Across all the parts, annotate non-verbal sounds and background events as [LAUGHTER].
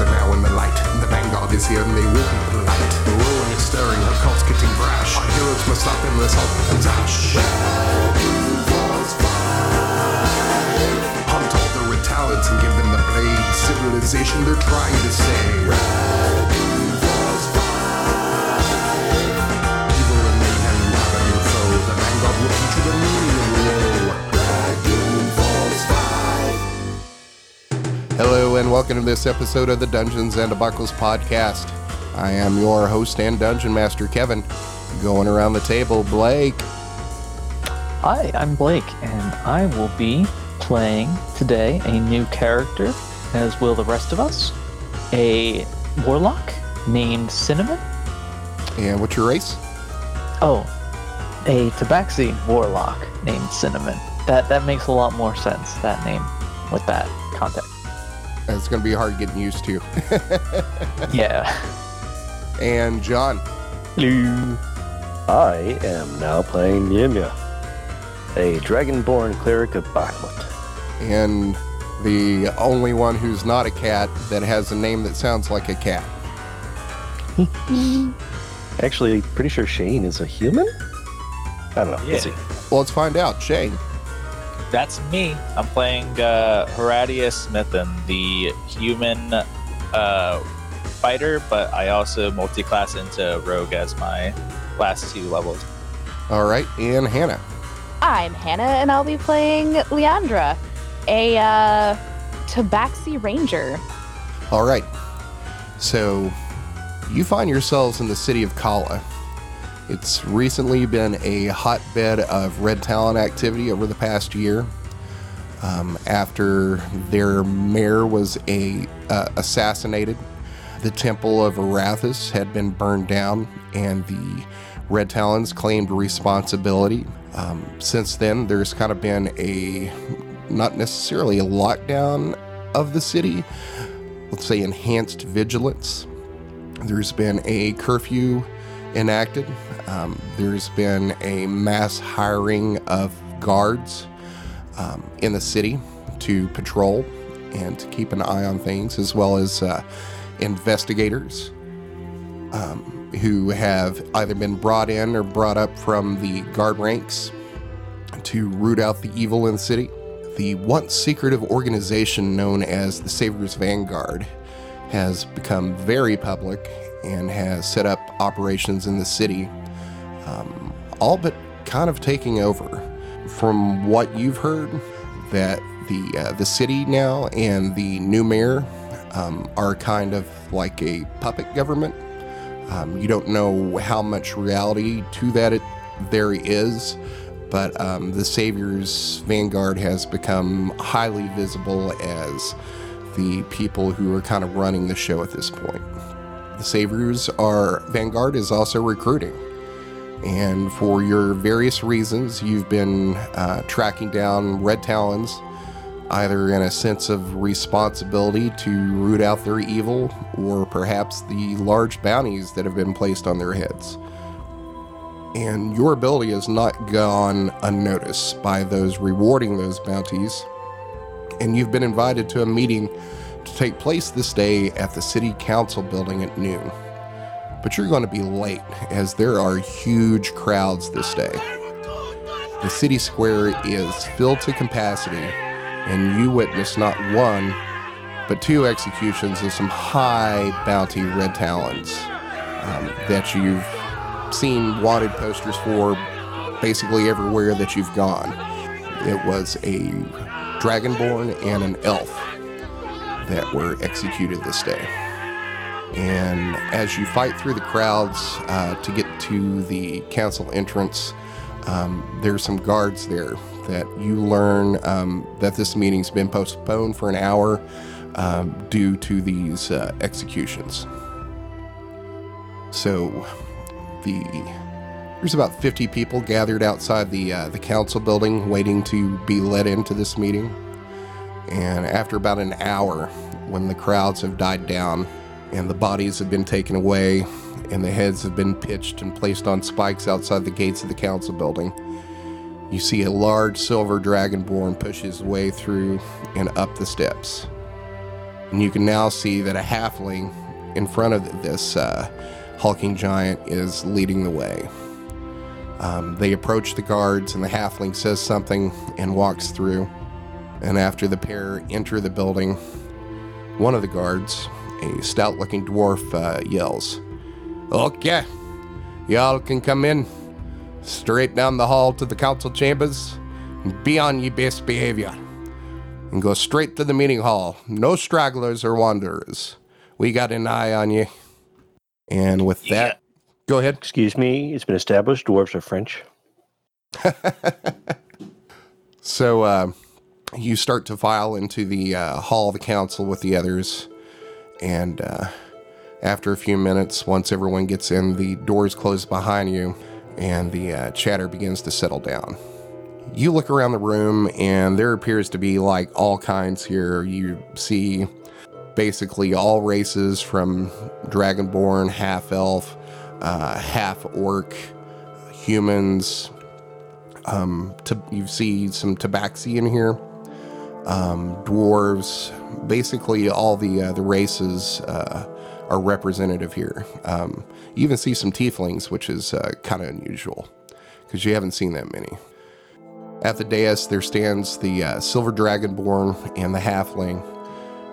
they're now in the light. The vanguard is here and they will be polite. The ruin is stirring, her cult's getting brash. Our heroes must stop them, let's all become dash. Hunt all the red and give them the blade. Civilization they're trying to save. Evil and mayhem a new foe. The vanguard will teach you the meaning and welcome to this episode of the Dungeons and Debacles podcast. I am your host and dungeon master, Kevin. Going around the table, Blake. Hi, I'm Blake, and I will be playing today a new character, as will the rest of us. A warlock named Cinnamon. And what's your race? Oh, a Tabaxi warlock named Cinnamon. That that makes a lot more sense. That name, with that context. It's going to be hard getting used to. [LAUGHS] Yeah. and John. Hello. I am now playing Yimya, a dragonborn cleric of Bahamut. And the only one who's not a cat that has a name that sounds like a cat. [LAUGHS] Actually, pretty sure Shane is a human? I don't know. We'll see. Well, let's find out. Shane. That's me. I'm playing uh, Horatius Smithen, the human uh, fighter, but I also multi-class into rogue as my last two levels. All right. And Hannah. I'm Hannah, and I'll be playing Leandra, a uh, Tabaxi Ranger. All right. So you find yourselves in the city of Kala. It's recently been a hotbed of red talon activity over the past year. Um, after their mayor was a uh, assassinated, the temple of Erathis had been burned down, and the Red Talons claimed responsibility. Um, since then, there's kind of been a not necessarily a lockdown of the city, let's say enhanced vigilance. There's been a curfew enacted. Um, there's been a mass hiring of guards um, in the city to patrol and to keep an eye on things, as well as uh, investigators um, who have either been brought in or brought up from the guard ranks to root out the evil in the city. The once secretive organization known as the Saviors Vanguard has become very public and has set up operations in the city, um, all but kind of taking over. From what you've heard, that the uh, the city now and the new mayor um, are kind of like a puppet government. Um, you don't know how much reality to that it, there is, but um, the Savior's Vanguard has become highly visible as the people who are kind of running the show at this point. The Saviors are Vanguard is also recruiting, and for your various reasons, you've been uh, tracking down Red Talons, either in a sense of responsibility to root out their evil, or perhaps the large bounties that have been placed on their heads. And your ability has not gone unnoticed by those rewarding those bounties, and you've been invited to a meeting to take place this day at the City Council building at noon. But you're going to be late, as there are huge crowds this day. The city square is filled to capacity, and you witness not one, but two executions of some high bounty red talons um, that you've seen wanted posters for basically everywhere that you've gone. It was a dragonborn and an elf that were executed this day. And as you fight through the crowds uh, to get to the council entrance, um, there's some guards there that you learn um, that this meeting's been postponed for an hour um, due to these uh, executions. So the there's about 50 people gathered outside the uh, the council building waiting to be let into this meeting. And after about an hour, when the crowds have died down and the bodies have been taken away and the heads have been pitched and placed on spikes outside the gates of the council building, you see a large silver dragonborn push his way through and up the steps. And you can now see that a halfling in front of this uh, hulking giant is leading the way. Um, they approach the guards, and the halfling says something and walks through. And after the pair enter the building, one of the guards, a stout looking dwarf, uh, yells, Okay, y'all can come in straight down the hall to the council chambers and be on your best behavior. And go straight to the meeting hall. No stragglers or wanderers. We got an eye on you. And with that, go ahead. Excuse me, it's been established dwarves are French. [LAUGHS] So uh, you start to file into the uh, hall of the council with the others, and uh, after a few minutes, once everyone gets in, the doors close behind you, and the uh, chatter begins to settle down. You look around the room, and there appears to be like all kinds here. You see basically all races from Dragonborn, half elf, uh, half orc, humans, um, to, you see some tabaxi in here, um, dwarves, basically all the uh, the races uh, are representative here. Um, you even see some tieflings, which is uh, kind of unusual because you haven't seen that many. At the dais, there stands the uh, silver dragonborn and the halfling,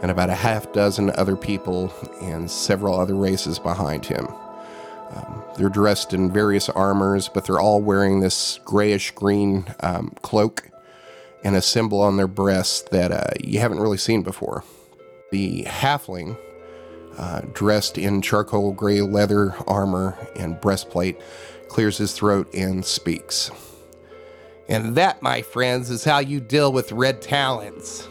and about a half dozen other people and several other races behind him. Um, they're dressed in various armors, but they're all wearing this grayish green um, cloak and a symbol on their breasts that uh, you haven't really seen before. The halfling, uh, dressed in charcoal gray leather armor and breastplate, clears his throat and speaks. And that, my friends, is how you deal with red talons.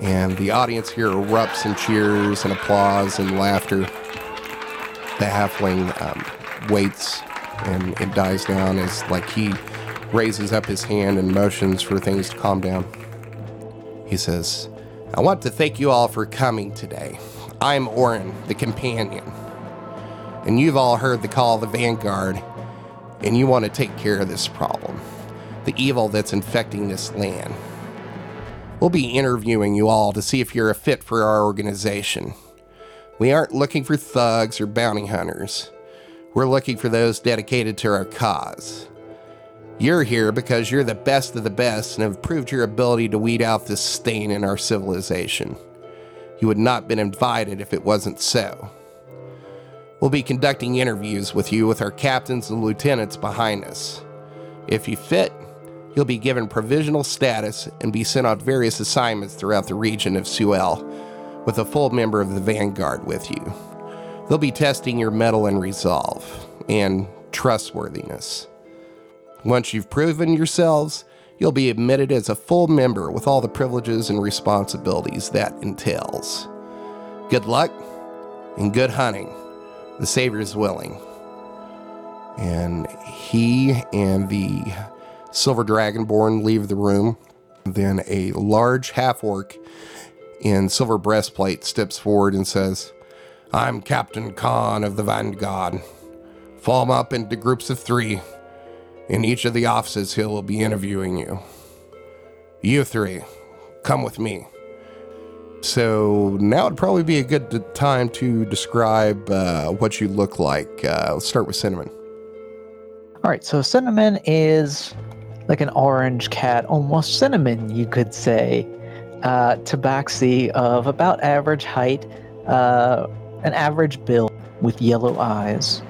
And the audience here erupts in cheers and applause and laughter the halfling um, waits and it dies down as like he raises up his hand and motions for things to calm down. He says, I want to thank you all for coming today. I'm Orin, the companion. And you've all heard the call of the Vanguard, and you want to take care of this problem the evil that's infecting this land. We'll be interviewing you all to see if you're a fit for our organization. We aren't looking for thugs or bounty hunters. We're looking for those dedicated to our cause. You're here because you're the best of the best and have proved your ability to weed out this stain in our civilization. You would not have been invited if it wasn't so. We'll be conducting interviews with you with our captains and lieutenants behind us. If you fit, you'll be given provisional status and be sent on various assignments throughout the region of Suel with a full member of the Vanguard with you. They'll be testing your mettle and resolve and trustworthiness. Once you've proven yourselves, you'll be admitted as a full member with all the privileges and responsibilities that entails. Good luck and good hunting. The Savior is willing. And he and the Silver Dragonborn leave the room. Then a large half orc in silver breastplate steps forward and says, I'm Captain Karn of the Vanguard. Form up into groups of three. In each of the offices, he will be interviewing you. You three, come with me. So now would probably be a good time to describe uh, what you look like. Uh, let's start with Cinnamon. All right, so cinnamon is like an orange cat, almost cinnamon, you could say. Uh, tabaxi of about average height, uh, an average build with yellow eyes,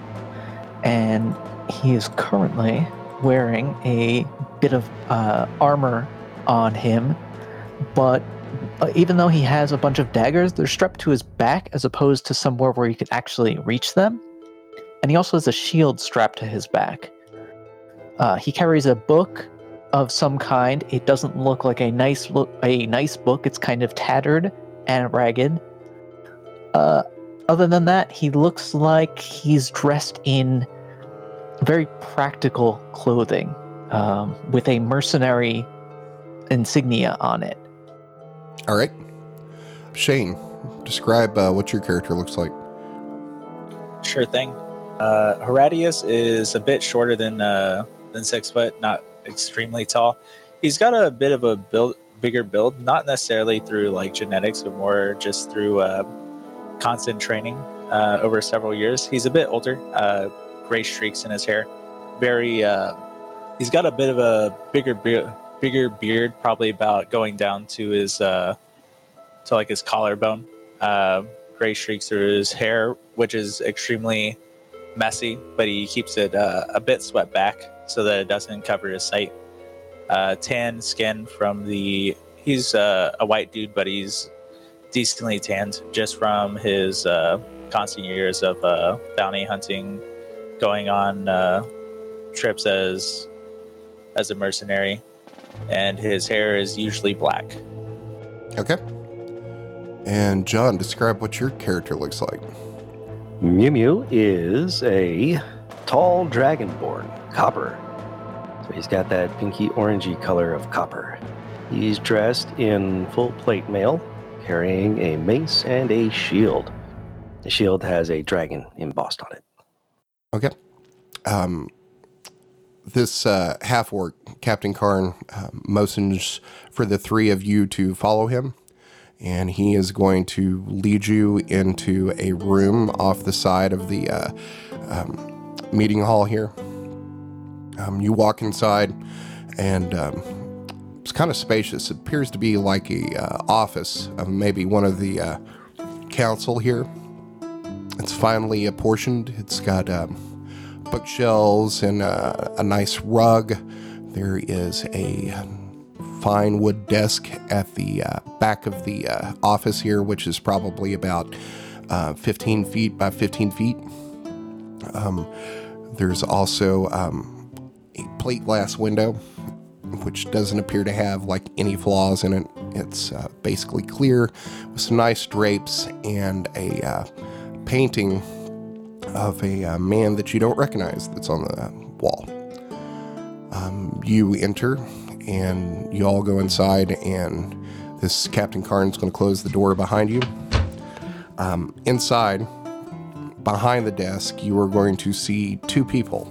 and he is currently wearing a bit of uh, armor on him, but uh, even though he has a bunch of daggers, they're strapped to his back as opposed to somewhere where he could actually reach them. And he also has a shield strapped to his back. Uh, he carries a book of some kind. It doesn't look like a nice look, a nice book. It's kind of tattered and ragged. Uh, other than that, he looks like he's dressed in very practical clothing um, with a mercenary insignia on it. All right. Shane, describe uh, what your character looks like. Sure thing. Uh, Horatius is a bit shorter than uh, than six foot, not extremely tall. He's got a bit of a build bigger build, not necessarily through like genetics, but more just through uh, constant training uh, over several years. He's a bit older, uh, gray streaks in his hair. Very, uh, he's got a bit of a bigger beard, bigger beard, probably about going down to his uh, to like his collarbone. Uh, gray streaks through his hair, which is extremely messy, but he keeps it uh, a bit swept back so that it doesn't cover his sight. Uh, tan skin from the. He's uh, a white dude, but he's decently tanned just from his uh, constant years of uh, bounty hunting, going on uh, trips as as a mercenary, and his hair is usually black. Okay. And John, describe what your character looks like. Mew Mew is a tall dragonborn, copper. So he's got that pinky orangey color of copper. He's dressed in full plate mail, carrying a mace and a shield. The shield has a dragon embossed on it. Okay. Um, this uh, half orc, Captain Karn, uh, motions for the three of you to follow him. And he is going to lead you into a room off the side of the uh, um, meeting hall here. Um, you walk inside, and um, it's kind of spacious. It appears to be like a uh, office of maybe one of the uh, council here. It's finely apportioned. It's got um, bookshelves and uh, a nice rug. There is a fine wood desk at the uh, back of the uh, office here, which is probably about uh, 15 feet by 15 feet. Um, there's also um, a plate glass window, which doesn't appear to have like any flaws in it. It's uh, basically clear with some nice drapes and a uh, painting of a uh, man that you don't recognize that's on the wall. Um, you enter and you all go inside, and this Captain Karn's going to close the door behind you. Um, inside, behind the desk, you are going to see two people.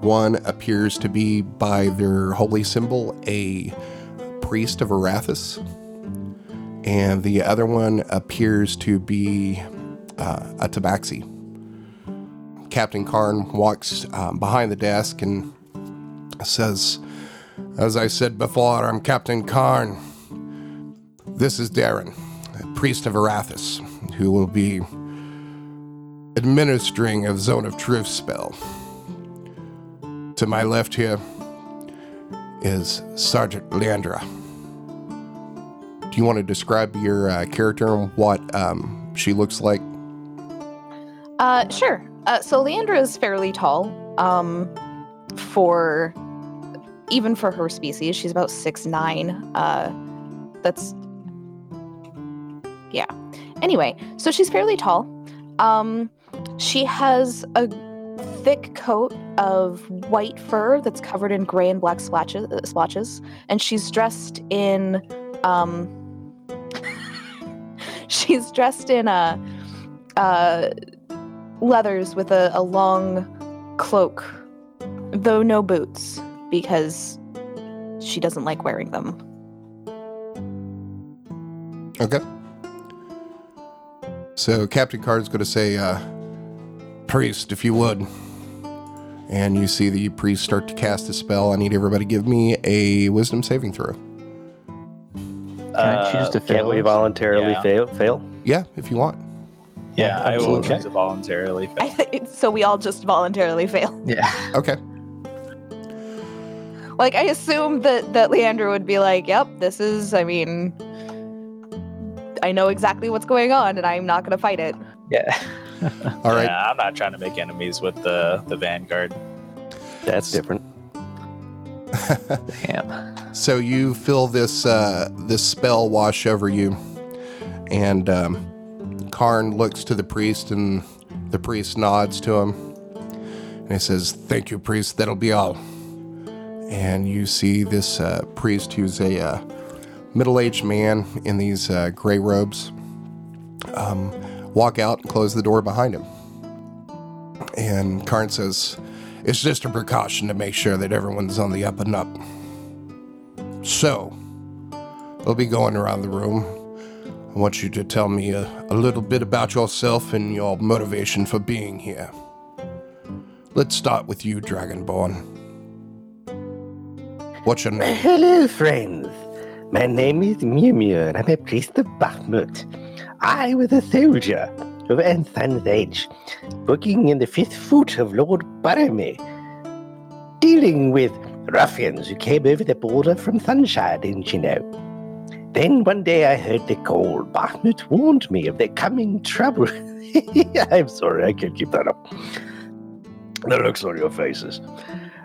One appears to be, by their holy symbol, a priest of Erathis, and the other one appears to be uh, a tabaxi. Captain Karn walks um, behind the desk and says, As I said before, I'm Captain Karn. This is Darren, priest of Erathis, who will be administering a Zone of Truth spell. To my left here is Sergeant Leandra. Do you want to describe your uh, character and what um, she looks like? Uh, sure. Uh, so Leandra is fairly tall. Um, for even for her species, she's about six nine. Uh, that's yeah. Anyway, so she's fairly tall. Um, she has a thick coat of white fur that's covered in gray and black splotches, uh, splotches and she's dressed in um, [LAUGHS] she's dressed in a uh, leathers with a, a long cloak, though no boots because she doesn't like wearing them. Okay. So Captain Karn's going to say, uh, "Priest, if you would." And you see the priest start to cast a spell. I need everybody to give me a Wisdom saving throw. Can I choose to fail? Can't we voluntarily Yeah. fail? Fail? Yeah, if you want. Yeah, I will absolutely. choose to voluntarily. I think so. We all just voluntarily fail. [LAUGHS] [LAUGHS] Yeah. Okay. Like I assume that that Leandra would be like, "Yep, this is. I mean, I know exactly what's going on, and I'm not going to fight it." Yeah. All right. Yeah, I'm not trying to make enemies with the the vanguard. That's different. [LAUGHS] Damn. So you feel this uh, this spell wash over you, and um, Karn looks to the priest, and the priest nods to him, and he says, "Thank you, priest. That'll be all." And you see this uh, priest, who's a uh, middle-aged man in these uh, gray robes, um, walk out and close the door behind him. And Karn says, "It's just a precaution to make sure that everyone's on the up and up." So, We'll be going around the room. I want you to tell me a, a little bit about yourself and your motivation for being here. Let's start with you, Dragonborn. What's your name? [LAUGHS] Hello, friends. My name is Mew Mew, and I'm a priest of Bahamut. I was a soldier of Ansan's Age, working in the fifth foot of Lord Baramy, dealing with ruffians who came over the border from Sunshine, didn't you know? Then one day I heard the call. Bahamut warned me of their coming trouble. [LAUGHS] I'm sorry, I can't keep that up. The looks on your faces.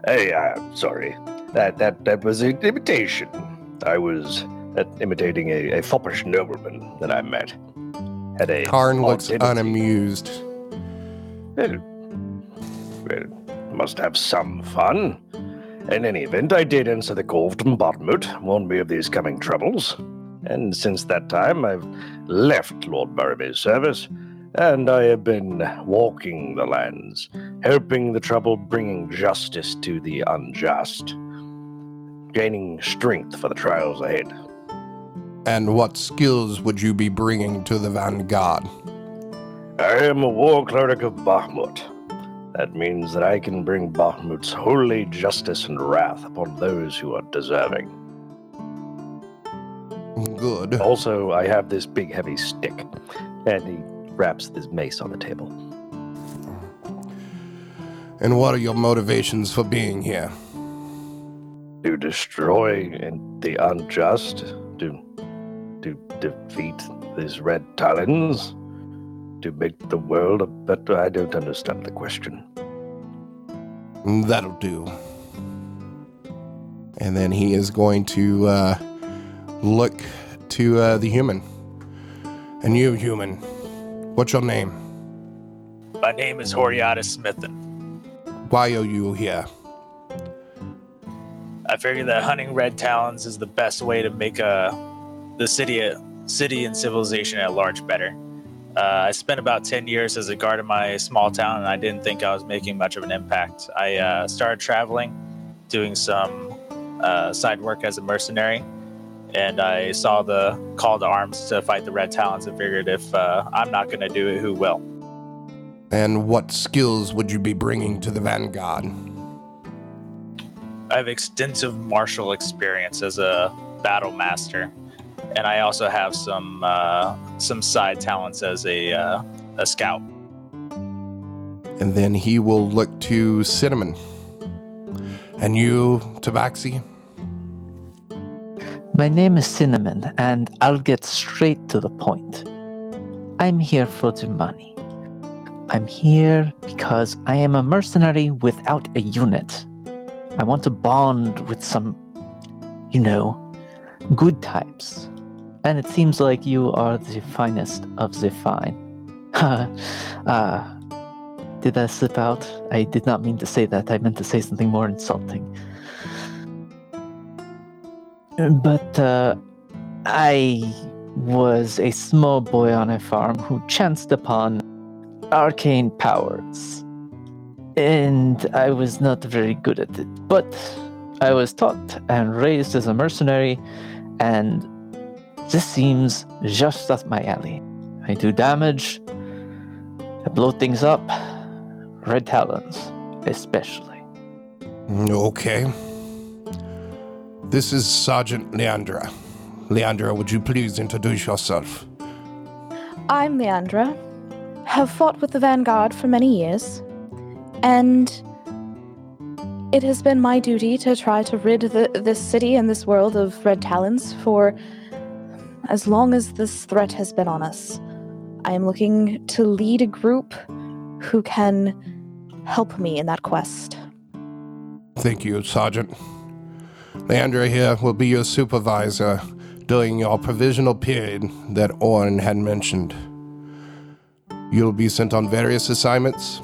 Hey, I'm sorry. That that that was an imitation. I was uh, imitating a, a foppish nobleman that I met. Had a Karn looks identity. unamused. Well, well, must have some fun. In any event, I did answer the call from Bahamut, warned me of these coming troubles. And since that time, I've left Lord Baramy's service, and I have been walking the lands, helping the troubled, bringing justice to the unjust, gaining strength for the trials ahead. And what skills would you be bringing to the Vanguard? I am a war cleric of Bahamut. That means that I can bring Bahamut's holy justice and wrath upon those who are deserving. Good. Also, I have this big heavy stick, and he wraps his mace on the table. And what are your motivations for being here? To destroy the unjust, to to defeat these red talons, to make the world a better. I don't understand the question. That'll do. And then he is going to uh, look to uh, the human. And you, human, what's your name? My name is Horiata Smithen. Why are you here? I figure that hunting red talons is the best way to make uh, the city, city and civilization at large better. Uh, I spent about 10 years as a guard in my small town, and I didn't think I was making much of an impact. I uh, started traveling, doing some uh, side work as a mercenary, and I saw the call to arms to fight the red talons and figured if uh, I'm not going to do it, who will? And what skills would you be bringing to the Vanguard? I have extensive martial experience as a battle master, and I also have some uh, some side talents as a uh, a scout. And then he will look to Cinnamon. And you, Tabaxi? My name is Cinnamon, and I'll get straight to the point. I'm here for the money. I'm here because I am a mercenary without a unit. I want to bond with some, you know, good types. And it seems like you are the finest of the fine. [LAUGHS] uh, did I slip out? I did not mean to say that. I meant to say something more insulting. But uh, I was a small boy on a farm who chanced upon arcane powers. And I was not very good at it. But I was taught and raised as a mercenary, and this seems just up my alley. I do damage, I blow things up, red talons, especially. Okay. This is Sergeant Leandra. Leandra, would you please introduce yourself? I'm Leandra. Have fought with the Vanguard for many years, and it has been my duty to try to rid the, this city and this world of red talons for as long as this threat has been on us. I am looking to lead a group who can help me in that quest. Thank you, Sergeant. Leandra here will be your supervisor during your provisional period that Orrin had mentioned. You'll be sent on various assignments,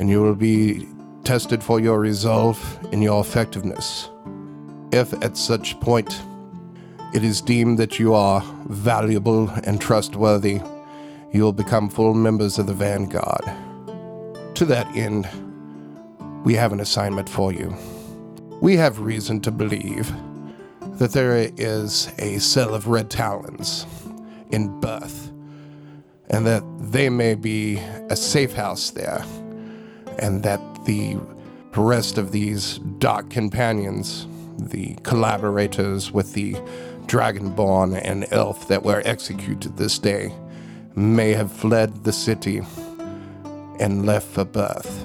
and you will be tested for your resolve and your effectiveness. If at such point it is deemed that you are valuable and trustworthy, you will become full members of the Vanguard. To that end, we have an assignment for you. We have reason to believe that there is a cell of red talons in birth, and that they may be a safe house there, and that the rest of these dark companions, the collaborators with the dragonborn and elf that were executed this day, may have fled the city and left for birth.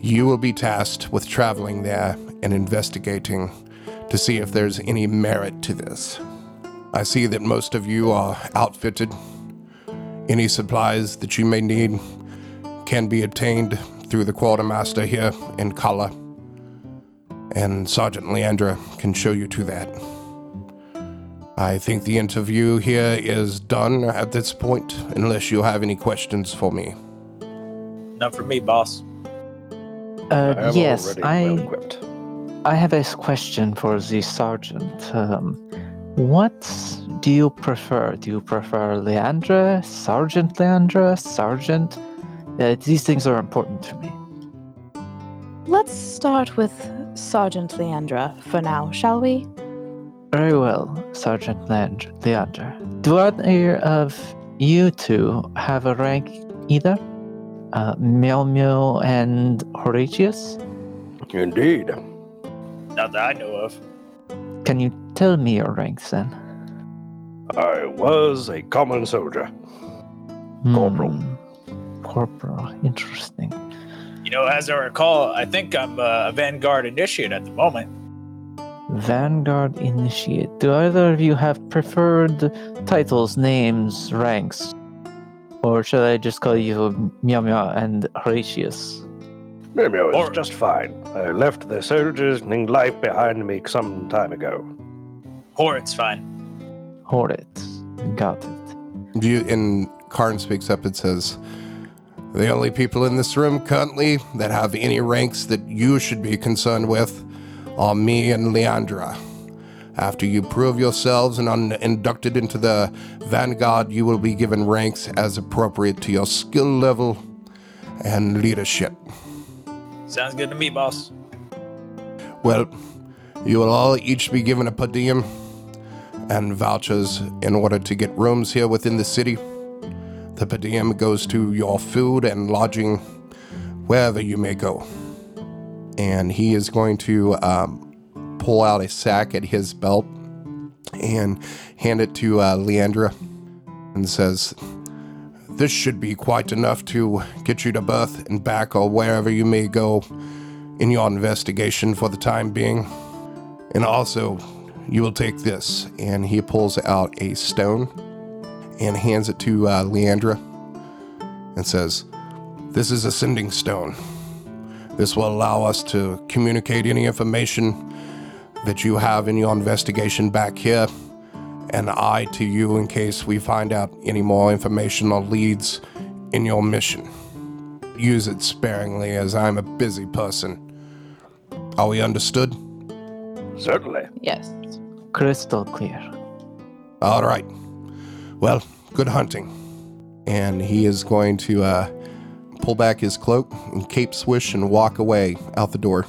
You will be tasked with traveling there and investigating to see if there's any merit to this. I see that most of you are outfitted. Any supplies that you may need can be obtained through the quartermaster here in Kala. And Sergeant Leandra can show you to that. I think the interview here is done at this point, unless you have any questions for me. Not for me, boss. Uh, I am yes, I well equipped. I have a question for the sergeant. Um, what do you prefer? Do you prefer Leandra, Sergeant Leandra, Sergeant? Uh, these things are important to me. Let's start with Sergeant Leandra for now, shall we? Very well, Sergeant Leand- Leandra. Do either of you two have a rank either? Uh, Meow Meow and Horatius? Indeed. Not that I know of. Can you tell me your ranks then? I was a common soldier. Corporal. Hmm, Corporal, interesting. You know, as I recall, I think I'm uh, a Vanguard Initiate at the moment. Vanguard Initiate. Do either of you have preferred titles, names, ranks? Or should I just call you Meow Meow and Horatius? Maybe I was Or- just fine. I left the soldiers and life behind me some time ago. Horrit's fine. Hornet. Got it. You and Karn speaks up and says, "The only people in this room currently that have any ranks that you should be concerned with are me and Leandra. After you prove yourselves and are inducted into the Vanguard, you will be given ranks as appropriate to your skill level and leadership. Sounds good to me, boss. Well, you will all each be given a per diem and vouchers in order to get rooms here within the city. The per diem goes to your food and lodging wherever you may go. And he is going to um, pull out a sack at his belt and hand it to uh, Leandra and says, This should be quite enough to get you to Birth and back or wherever you may go in your investigation for the time being. And also, you will take this. And he pulls out a stone and hands it to uh, Leandra and says, This is a sending stone. This will allow us to communicate any information that you have in your investigation back here, and I to you in case we find out any more information or leads in your mission. Use it sparingly as I'm a busy person. Are we understood? Certainly. Yes. Crystal clear. All right. Well, good hunting. And he is going to uh, pull back his cloak and cape swish and walk away out the door.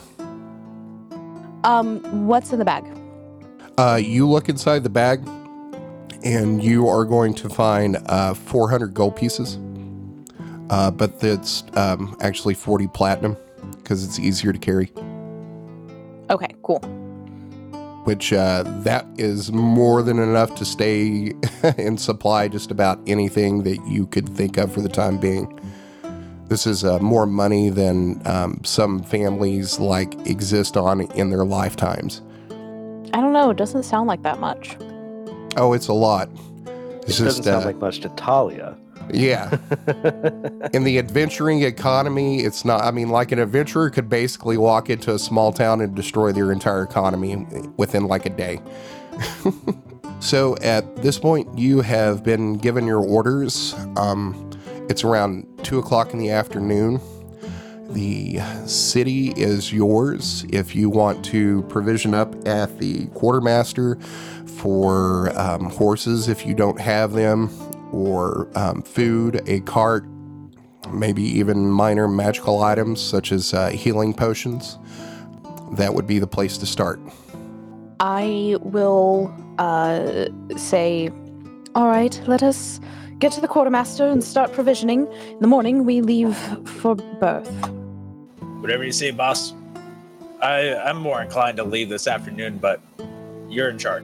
Um, what's in the bag? Uh, you look inside the bag, and you are going to find uh, 400 gold pieces. Uh, but it's um, actually 40 platinum because it's easier to carry. Okay, cool. which uh, that is more than enough to stay [LAUGHS] in supply just about anything that you could think of for the time being. This is uh, more money than um, some families like exist on in their lifetimes. I don't know. It doesn't sound like that much. Oh, it's a lot. It's It doesn't just sound uh, like much to Talia. yeah. [LAUGHS] in the adventuring economy, it's not. I mean, like an adventurer could basically walk into a small town and destroy their entire economy within like a day. [LAUGHS] so at this point, you have been given your orders. Um, it's around two o'clock in the afternoon. The city is yours if you want to provision up at the quartermaster for um, horses if you don't have them, or um, food, a cart, maybe even minor magical items such as uh, healing potions. That would be the place to start. I will uh, say, all right, let us get to the quartermaster and start provisioning. In the morning, we leave for birth. Whatever you say, boss. I, I'm more inclined to leave this afternoon, but you're in charge.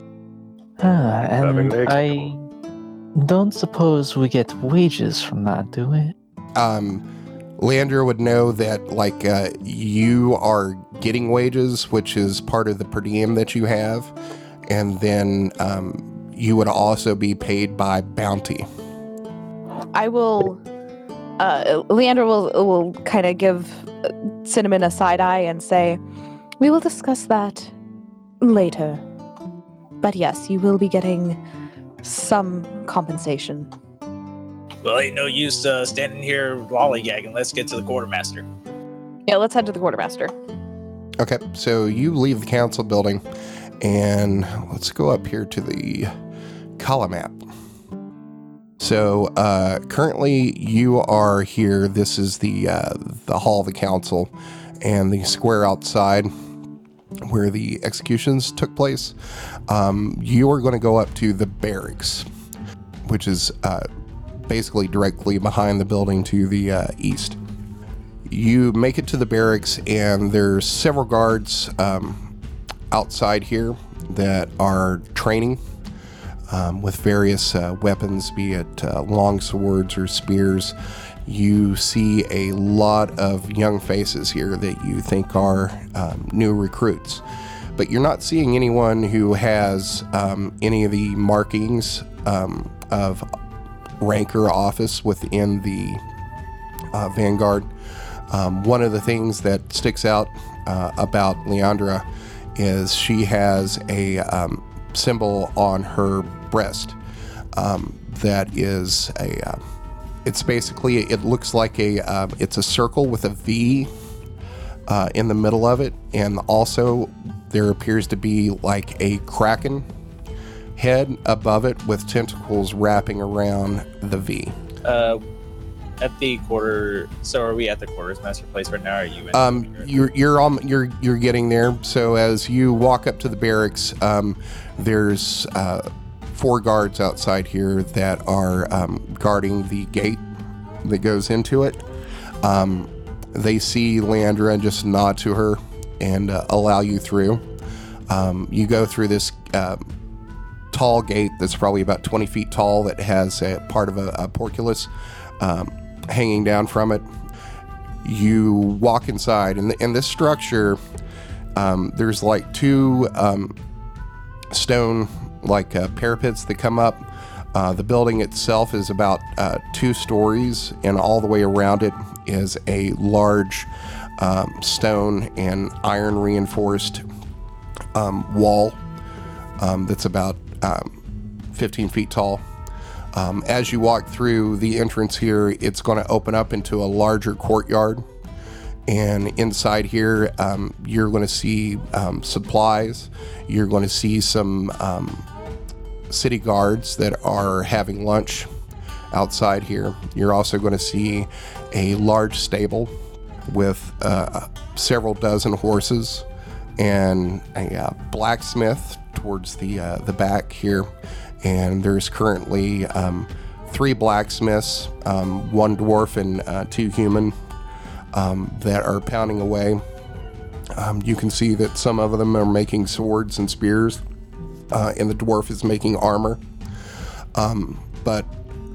Ah, and I don't suppose we get wages from that, do we? Um, Leandra would know that, like, uh, you are getting wages, which is part of the per diem that you have, and then um, you would also be paid by bounty. I will. Uh, Leander will will kind of give Cinnamon a side eye and say, "We will discuss that later." But yes, you will be getting some compensation. Well, ain't no use uh, standing here lollygagging. Let's get to the quartermaster. Yeah, let's head to the quartermaster. Okay, so you leave the council building, and let's go up here to the column map. So uh, currently, you are here. This is the uh, the hall of the council, and the square outside where the executions took place. Um, you are going to go up to the barracks, which is uh, basically directly behind the building to the uh, east. You make it to the barracks, and there's several guards um, outside here that are training um, with various uh, weapons, be it uh, long swords or spears. You see a lot of young faces here that you think are um, new recruits, but you're not seeing anyone who has um, any of the markings um, of rank or office within the uh, Vanguard. Um, one of the things that sticks out uh, about Leandra is she has a um, symbol on her breast um, that is a. Uh, it's basically it looks like a um, it's a circle with a V uh, in the middle of it, and also there appears to be like a kraken head above it with tentacles wrapping around the V. Uh, at the quarter. So are we at the quarters master place right now? Are you? Um, you're you're on you're you're getting there. So as you walk up to the barracks, um, there's uh, four guards outside here that are um, guarding the gate that goes into it. Um, they see Leandra and just nod to her and uh, allow you through. Um, you go through this um, tall gate that's probably about 20 feet tall that has a part of a, a portcullis um, hanging down from it you walk inside and, and this structure um, there's like two um, stone like uh, parapets that come up uh, the building itself is about uh, two stories and all the way around it is a large um, stone and iron reinforced um, wall um, that's about um, 15 feet tall um, as you walk through the entrance here, it's going to open up into a larger courtyard. And inside here, um, you're going to see um, supplies. You're going to see some um, city guards that are having lunch outside here. You're also going to see a large stable with uh, several dozen horses and a uh, blacksmith towards the uh, the back here and there's currently um, three blacksmiths, um, one dwarf and uh, two human, um, that are pounding away. Um, you can see that some of them are making swords and spears, uh, and the dwarf is making armor. Um, but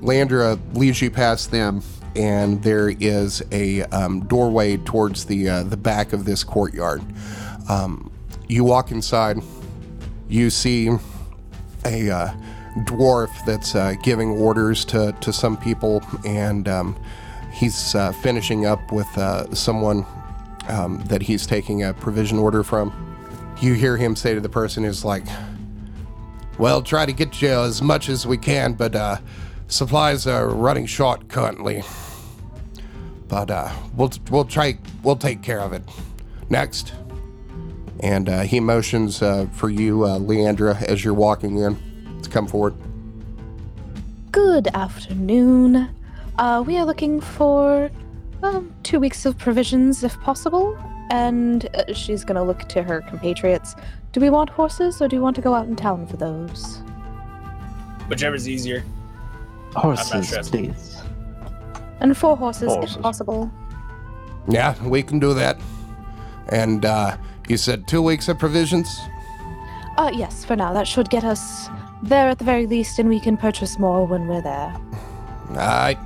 Landra leads you past them, and there is a um, doorway towards the uh, the back of this courtyard. you walk inside, you see a uh, dwarf that's uh, giving orders to, to some people, and um, he's uh, finishing up with uh, someone um, that he's taking a provision order from. You hear him say to the person who's like, Well, try to get you as much as we can, but uh, supplies are running short currently. But uh, we'll we'll try we'll take care of it. Next, and uh, he motions uh, for you, Leandra, as you're walking in to come forward. Good afternoon. Uh, we are looking for um, two weeks of provisions, if possible. And uh, she's gonna look to her compatriots. Do we want horses or do you want to go out in town for those? Whichever's easier. Horses, please. And four horses, Horses. if possible. Yeah, we can do that. And uh, you said two weeks of provisions? Uh, yes, for now. That should get us there at the very least, and we can purchase more when we're there. All right.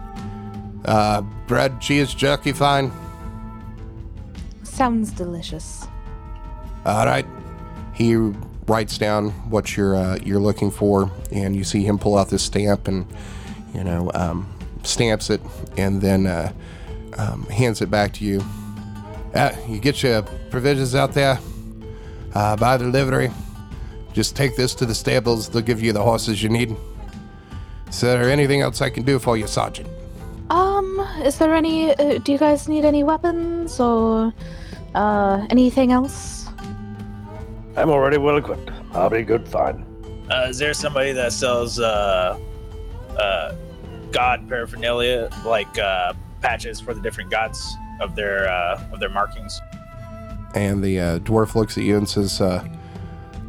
Uh, bread, cheese, jerky, fine. Sounds delicious. All right. He writes down what you're uh, you're looking for, and you see him pull out this stamp and you know um, stamps it, and then uh, um, hands it back to you. Uh, you get your provisions out there uh, by delivery. Just take this to the stables. They'll give you the horses you need. Is there anything else I can do for you, Sergeant? Is there any. Uh, do you guys need any weapons or uh, anything else? I'm already well equipped. I'll be good, fine. Uh, is there somebody that sells uh, uh, god paraphernalia, like uh, patches for the different gods of their uh, of their markings? And the uh, dwarf looks at you and says, uh,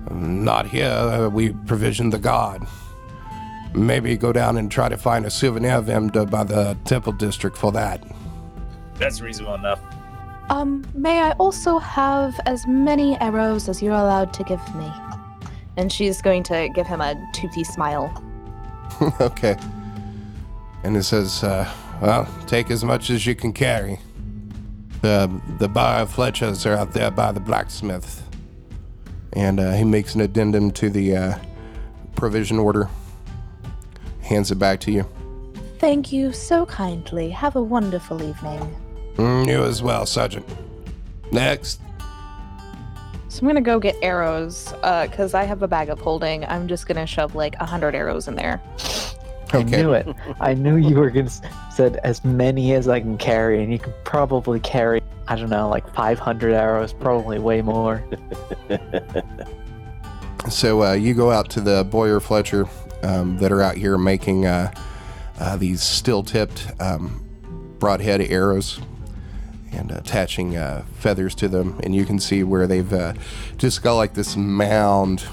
Not here. Uh, we provisioned the god. Maybe go down and try to find a souvenir vendor by the temple district for that. That's reasonable enough. Um, may I also have as many arrows as you're allowed to give me? And she's going to give him a toothy smile. [LAUGHS] okay. And it says, uh, Well, take as much as you can carry. The, the bar of Fletchers are out there by the blacksmith. And uh, he makes an addendum to the uh, provision order, hands it back to you. Thank you so kindly. Have a wonderful evening. Mm, you as well, Sergeant. Next. So I'm gonna go get arrows, uh, cause I have a bag of holding. I'm just gonna shove like a hundred arrows in there. I knew it. I knew you were gonna said as many as I can carry, and you can probably carry. I don't know, like 500 arrows, probably way more. [LAUGHS] So uh, you go out to the bowyer Fletcher um, that are out here making uh, uh, these steel-tipped um, broadhead arrows and attaching uh, feathers to them, and you can see where they've uh, just got like this mound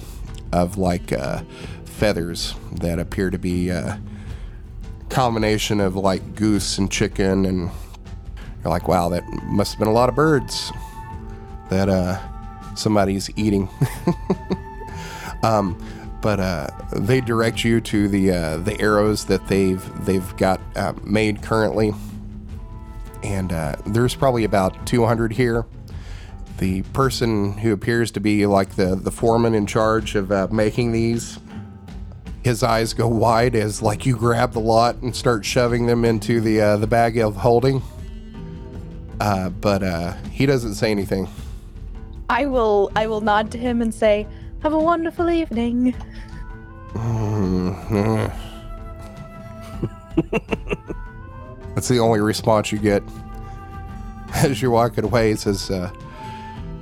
of like uh, feathers that appear to be a combination of like goose and chicken, and you're like, wow, that must have been a lot of birds that uh, somebody's eating. [LAUGHS] Um, but uh, they direct you to the uh, the arrows that they've they've got uh, made currently, and uh, there's probably about 200 here. The person who appears to be like the the foreman in charge of uh, making these, his eyes go wide as like you grab the lot and start shoving them into the uh, the bag of holding. But he doesn't say anything. I will I will nod to him and say, "Have a wonderful evening." [LAUGHS] That's the only response you get. As you're walking away, he says, uh,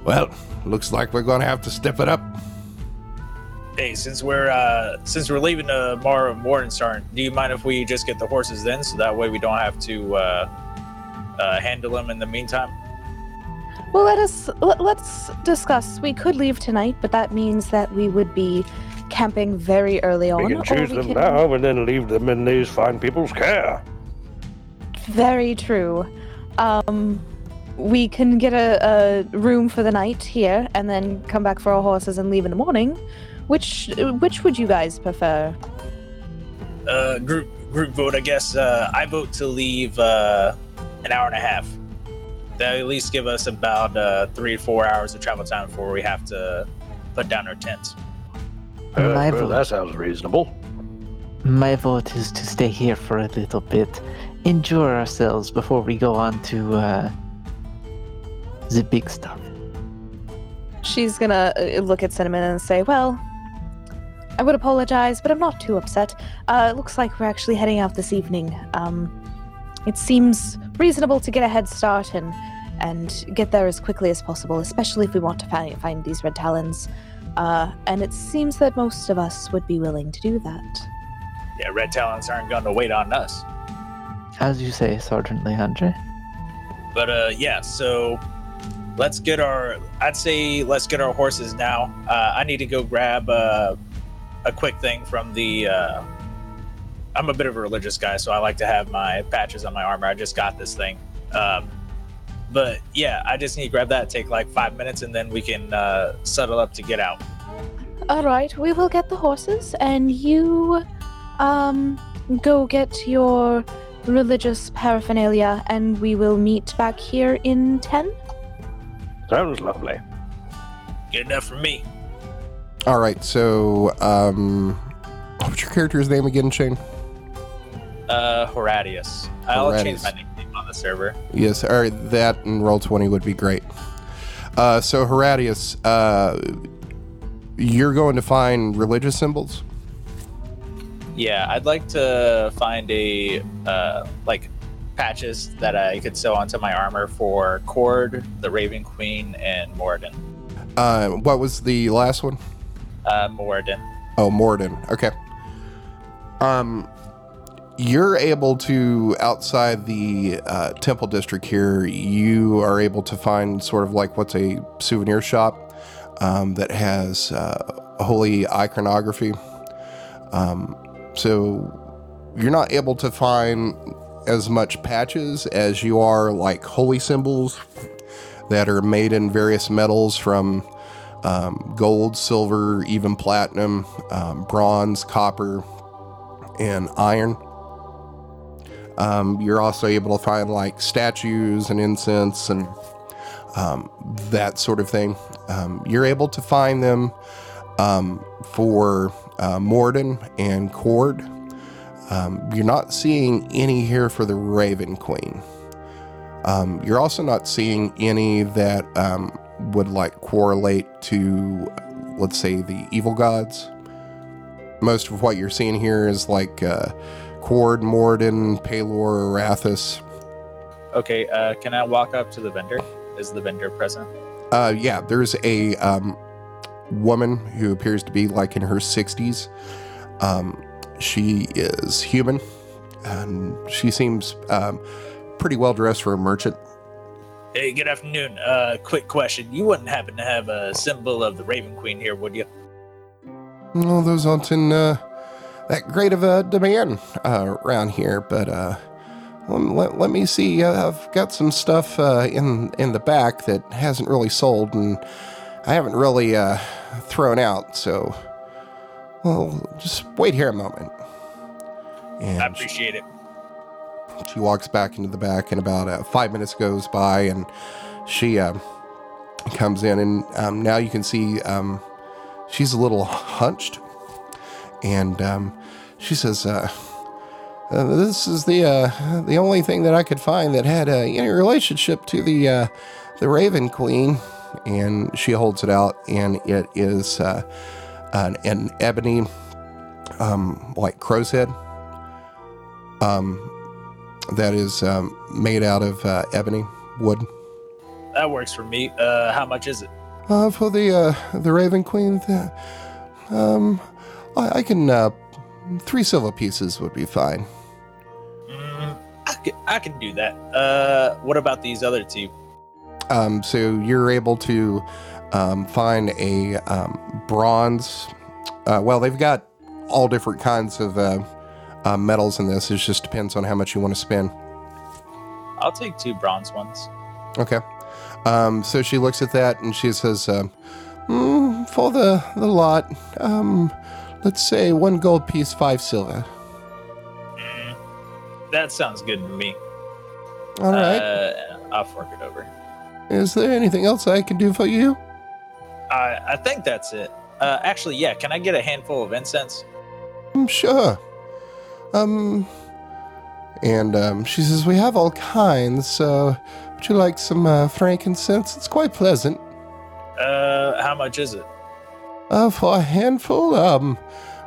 Well, looks like we're going to have to step it up. Hey, since we're uh, since we're leaving tomorrow Morningstar, do you mind if we just get the horses then, so that way we don't have to uh, uh, handle them in the meantime? Well, let us let, let's discuss. We could leave tonight, but that means that we would be camping very early on. We can choose we them can- now and then leave them in these fine people's care. Very true. Um, we can get a, a room for the night here, and then come back for our horses and leave in the morning. Which which would you guys prefer? Uh, group group vote, I guess. Uh, I vote to leave uh, an hour and a half. That at least give us about uh, three to four hours of travel time before we have to put down our tents. Uh, My well, vote. that sounds reasonable. My vote is to stay here for a little bit, enjoy ourselves before we go on to uh, the big stuff. She's gonna uh, look at Cinnamon and say, "Well, I would apologize, but I'm not too upset. Uh, it looks like we're actually heading out this evening. Um, it seems reasonable to get a head start and and get there as quickly as possible, especially if we want to find find these red talons. Uh, and it seems that most of us would be willing to do that. Yeah, red talons aren't going to wait on us. As you say, Sergeant Leandra. But uh, yeah, so let's get our. I'd say let's get our horses now. Uh, I need to go grab uh, a quick thing from the. Uh, I'm a bit of a religious guy, so I like to have my patches on my armor. I just got this thing. Um, but yeah, I just need to grab that. Take like five minutes, and then we can uh, settle up to get out. All right, we will get the horses, and you, um, go get your religious paraphernalia, and we will meet back here in ten. Sounds lovely. Good enough for me. All right, so um, what's your character's name again, Shane? Uh, Horatius. I'll change Horatius. my nickname on the server. Yes, all right, that and roll twenty would be great. Uh, so Horatius, uh, you're going to find religious symbols. Yeah, I'd like to find a uh, like patches that I could sew onto my armor for Kord, the Raven Queen, and Morden. Uh, what was the last one? Uh, Morden. Oh, Morden. Okay. Um, you're able to outside the uh, temple district here. You are able to find sort of like what's a souvenir shop um, that has uh, holy iconography. Um, so you're not able to find as much patches as you are like holy symbols that are made in various metals from um, gold, silver, even platinum, um, bronze, copper, and iron. Um, you're also able to find like statues and incense and um, that sort of thing. Um, you're able to find them um, for uh, Morden and Kord. Um, you're not seeing any here for the Raven Queen. Um, you're also not seeing any that would like correlate to, let's say, the evil gods. Most of what you're seeing here is like uh, Kord, Morden, Pelor, Erathis. Okay, uh, can I walk up to the vendor? Is the vendor present? Uh, yeah, there's a um, woman who appears to be like in her 60s. Um, she is human, and she seems um, pretty well dressed for a merchant. Hey, good afternoon. Uh, quick question. You wouldn't happen to have a symbol of the Raven Queen here, would you? Well, those aren't in uh, that great of a demand uh, around here, but uh, let, let, me see. I've got some stuff uh, in in the back that hasn't really sold, and I haven't really uh, thrown out. So, well, just wait here a moment. And I appreciate it. she walks back into the back, and about uh, five minutes goes by, and she uh, comes in, and um, now you can see um, she's a little hunched, and um, she says, uh, uh, "This is the uh, the only thing that I could find that had uh, any relationship to the uh, the Raven Queen." And she holds it out, and it is uh, an, an ebony, um, like crow's head. Um, that is um, made out of uh, ebony wood. That works for me. Uh, how much is it? Uh, for the uh, the Raven Queen, the, um, I, I can uh, three silver pieces would be fine. Mm, I, can, I can do that. Uh, what about these other two? Um, so you're able to um, find a um, bronze. Uh, well, they've got all different kinds of uh, uh, metals in this. It just depends on how much you want to spend. I'll take two bronze ones. Okay. Um, so she looks at that and she says, um, mm, "For the the lot, um, let's say one gold piece, five silver." Mm, that sounds good to me. All right. Uh, I'll fork it over. Is there anything else I can do for you? I I think that's it. Uh, actually, yeah. Can I get a handful of incense? "Mm, sure. Um, and um, she says, We have all kinds, so would you like some uh, frankincense? It's quite pleasant. Uh, how much is it? Uh, for a handful, um,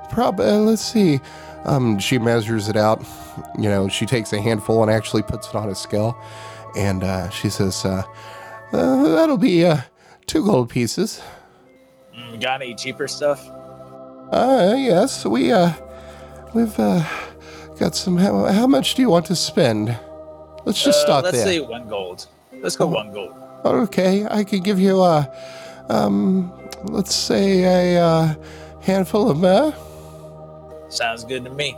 probably, let's see. Um, she measures it out. You know, she takes a handful and actually puts it on a scale. And uh, she says, uh, uh, That'll be uh, two gold pieces. Mm, got any cheaper stuff? Uh, yes, we, uh, we've, uh, got some. How, how much do you want to spend? Let's just Uh, start let's there. say one gold. Let's go Oh. one gold. Okay, I could give you a, um, let's say a uh, handful of myrrh. Sounds good to me.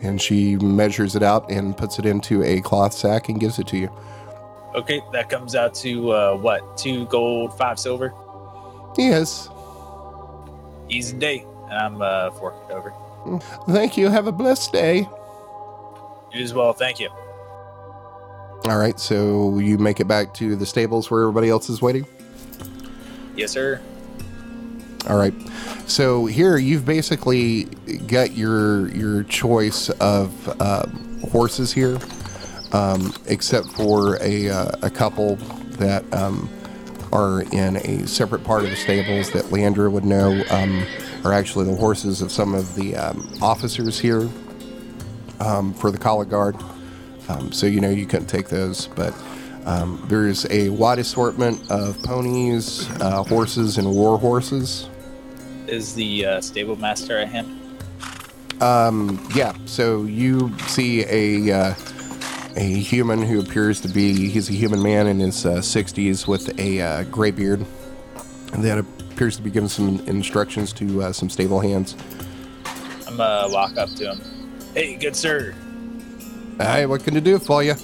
And she measures it out and puts it into a cloth sack and gives it to you. Okay, that comes out to uh, what? Two gold, five silver. Yes. Easy day. And I'm uh, forking it over. Thank you. Have a blessed day. You as well. Thank you. All right, so you make it back to the stables where everybody else is waiting. Yes, sir. All right. So here you've basically got your your choice of um, horses here, um, except for a uh, a couple that um, are in a separate part of the stables that Leandra would know um, are actually the horses of some of the um, officers here um, for the collar guard. So you know you couldn't take those, but um, there's a wide assortment of ponies, uh, horses, and war horses. Is the uh, stable master at hand? Um, yeah. So you see a uh, a human who appears to be he's a human man in his uh, 60s with a uh, gray beard that appears to be giving some instructions to uh, some stable hands. I'm gonna walk up to him. Hey, good sir. Hey, what can I do for you?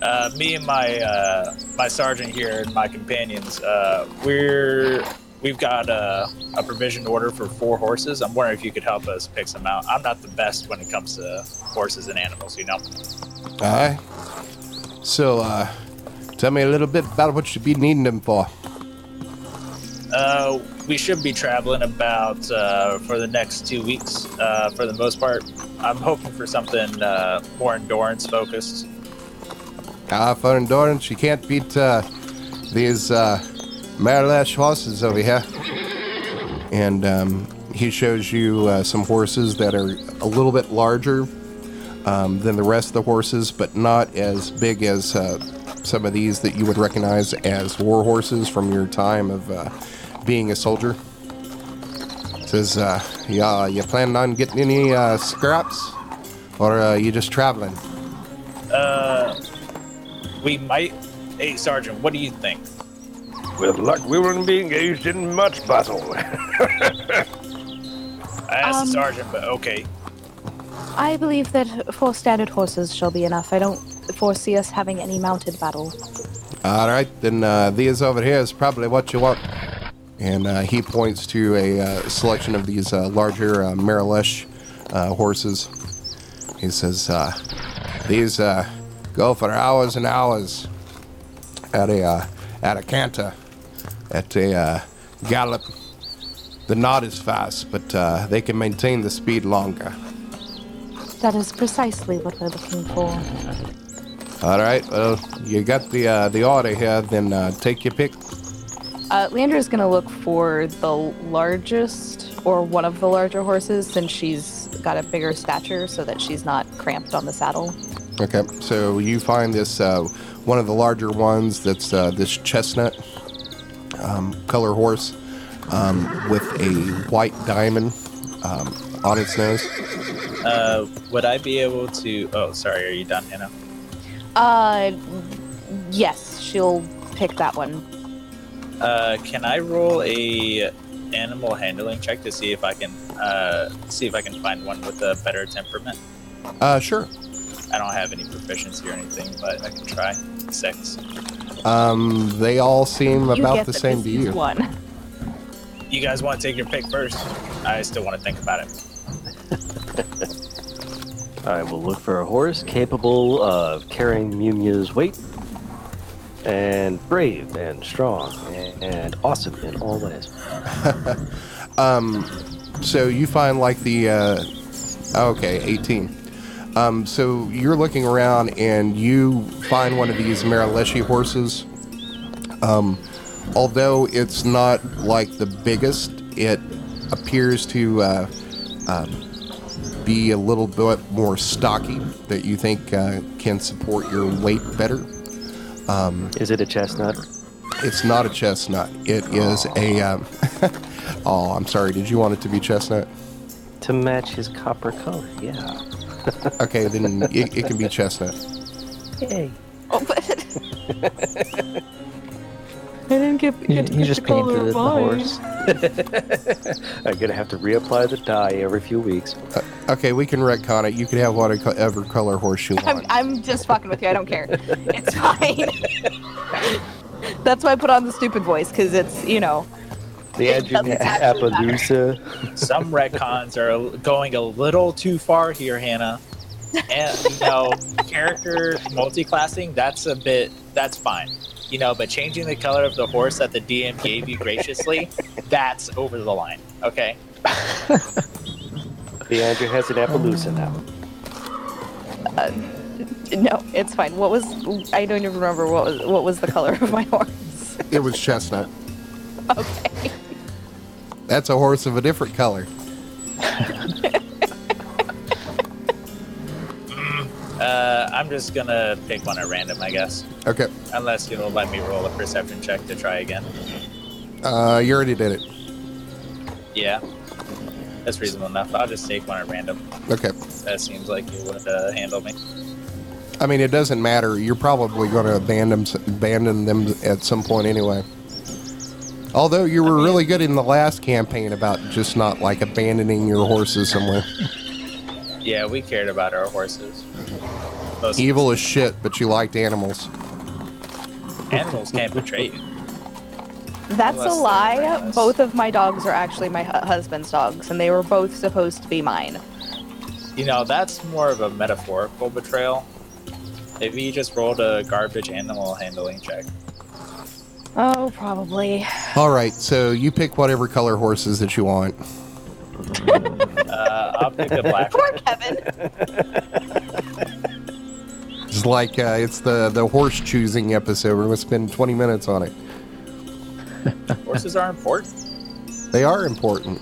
Uh, me and my uh, my sergeant here and my companions, uh, we're we've got a, a provision order for four horses. I'm wondering if you could help us pick some out. I'm not the best when it comes to horses and animals, you know. Aye. So, uh, tell me a little bit about what you'd be needing them for. Uh, we should be traveling about uh, for the next two weeks. Uh, for the most part, I'm hoping for something uh, more endurance focused. Ah, for endurance, you can't beat uh, these uh, horses over here. And um, he shows you uh, some horses that are a little bit larger um, than the rest of the horses, but not as big as uh, some of these that you would recognize as war horses from your time of uh, being a soldier. Says, uh, yeah, you planning on getting any uh, scraps? Or uh, you just traveling? Uh, we might. Hey, Sergeant, what do you think? With luck, we wouldn't be engaged in much battle. [LAUGHS] I asked Um, the sergeant, but okay. I believe that four standard horses shall be enough. I don't foresee us having any mounted battle. All right, then uh, these over here is probably what you want. And uh, he points to a uh, selection of these uh, larger uh, Marilesh uh, horses. He says, uh, "These uh, go for hours and hours at a uh, at a canter, at a uh, gallop. They're not as fast, but uh, they can maintain the speed longer." That is precisely what we're looking for. All right, well, you got the uh, the order here. Then uh, take your pick. Uh, Leandra's gonna look for the largest or one of the larger horses since she's got a bigger stature so that she's not cramped on the saddle. Okay, so you find this uh, one of the larger ones. That's uh, this chestnut um, color horse um, with a white diamond um, on its nose. Uh, would I be able to? Oh, sorry. Are you done, Hannah? Uh, yes, she'll pick that one. Uh, can I roll a animal handling check to see if I can uh, see if I can find one with a better temperament? Uh, sure. I don't have any proficiency or anything, but I can try. Six. Um, they all seem You about get the same to is you. One. You guys want to take your pick first? I still want to think about it. [LAUGHS] I will look for a horse capable of carrying Munia's weight, and brave and strong and, and awesome in all ways. [LAUGHS] Um, so you find like the uh, okay, eighteen. Um, so you're looking around and you find one of these Marileshi horses. Um, although it's not like the biggest, it appears to uh, um, be a little bit more stocky that you think uh, can support your weight better. Um, Is it a chestnut? it's not a chestnut. It is a. Um, [LAUGHS] oh, I'm sorry. Did you want it to be chestnut? To match his copper color, yeah. Okay, then it, it can be chestnut. Yay. Oh, but I didn't get, He, get he just painted the horse. I'm gonna have to reapply the dye every few weeks. Uh, okay, we can retcon it. You can have whatever color horse you I'm. I'm just fucking with you. I don't care. It's fine. [LAUGHS] That's why I put on the stupid voice because it's you know. The It doesn't Andrew actually matter. Appaloosa. Some retcons are going a little too far here, Hannah. And you know, character multi-classing, that's a bit that's fine. You know, but changing the color of the horse that the DM gave you graciously, that's over the line. Okay. [LAUGHS] The Andrew has an Appaloosa now. Uh, no, it's fine. What was I don't even remember what was what was the color of my horse. It was chestnut. [LAUGHS] Okay. That's a horse of a different color. Uh, I'm just gonna pick one at random, I guess. Okay. Unless you'll let me roll a perception check to try again. Uh, you already did it. Yeah. That's reasonable enough. I'll just take one at random. Okay. That seems like you would uh, handle me. I mean, it doesn't matter. You're probably going to abandon abandon them at some point anyway. Although you were really good in the last campaign about just not like abandoning your horses somewhere. Yeah, we cared about our horses. Most Evil as shit, but you liked animals. animals can't betray you. That's a Unless they're lie. friends. Both of my dogs are actually my hu- husband's dogs, and they were both supposed to be mine. You know, that's more of a metaphorical betrayal. Maybe you just rolled a garbage animal handling check. Oh, probably. All right, so you pick whatever color horses that you want. Uh, I'll pick a black Poor. Kevin. [LAUGHS] It's like uh, it's the the horse choosing episode. We're going to spend 20 minutes on it. [LAUGHS] Horses are important. They are important.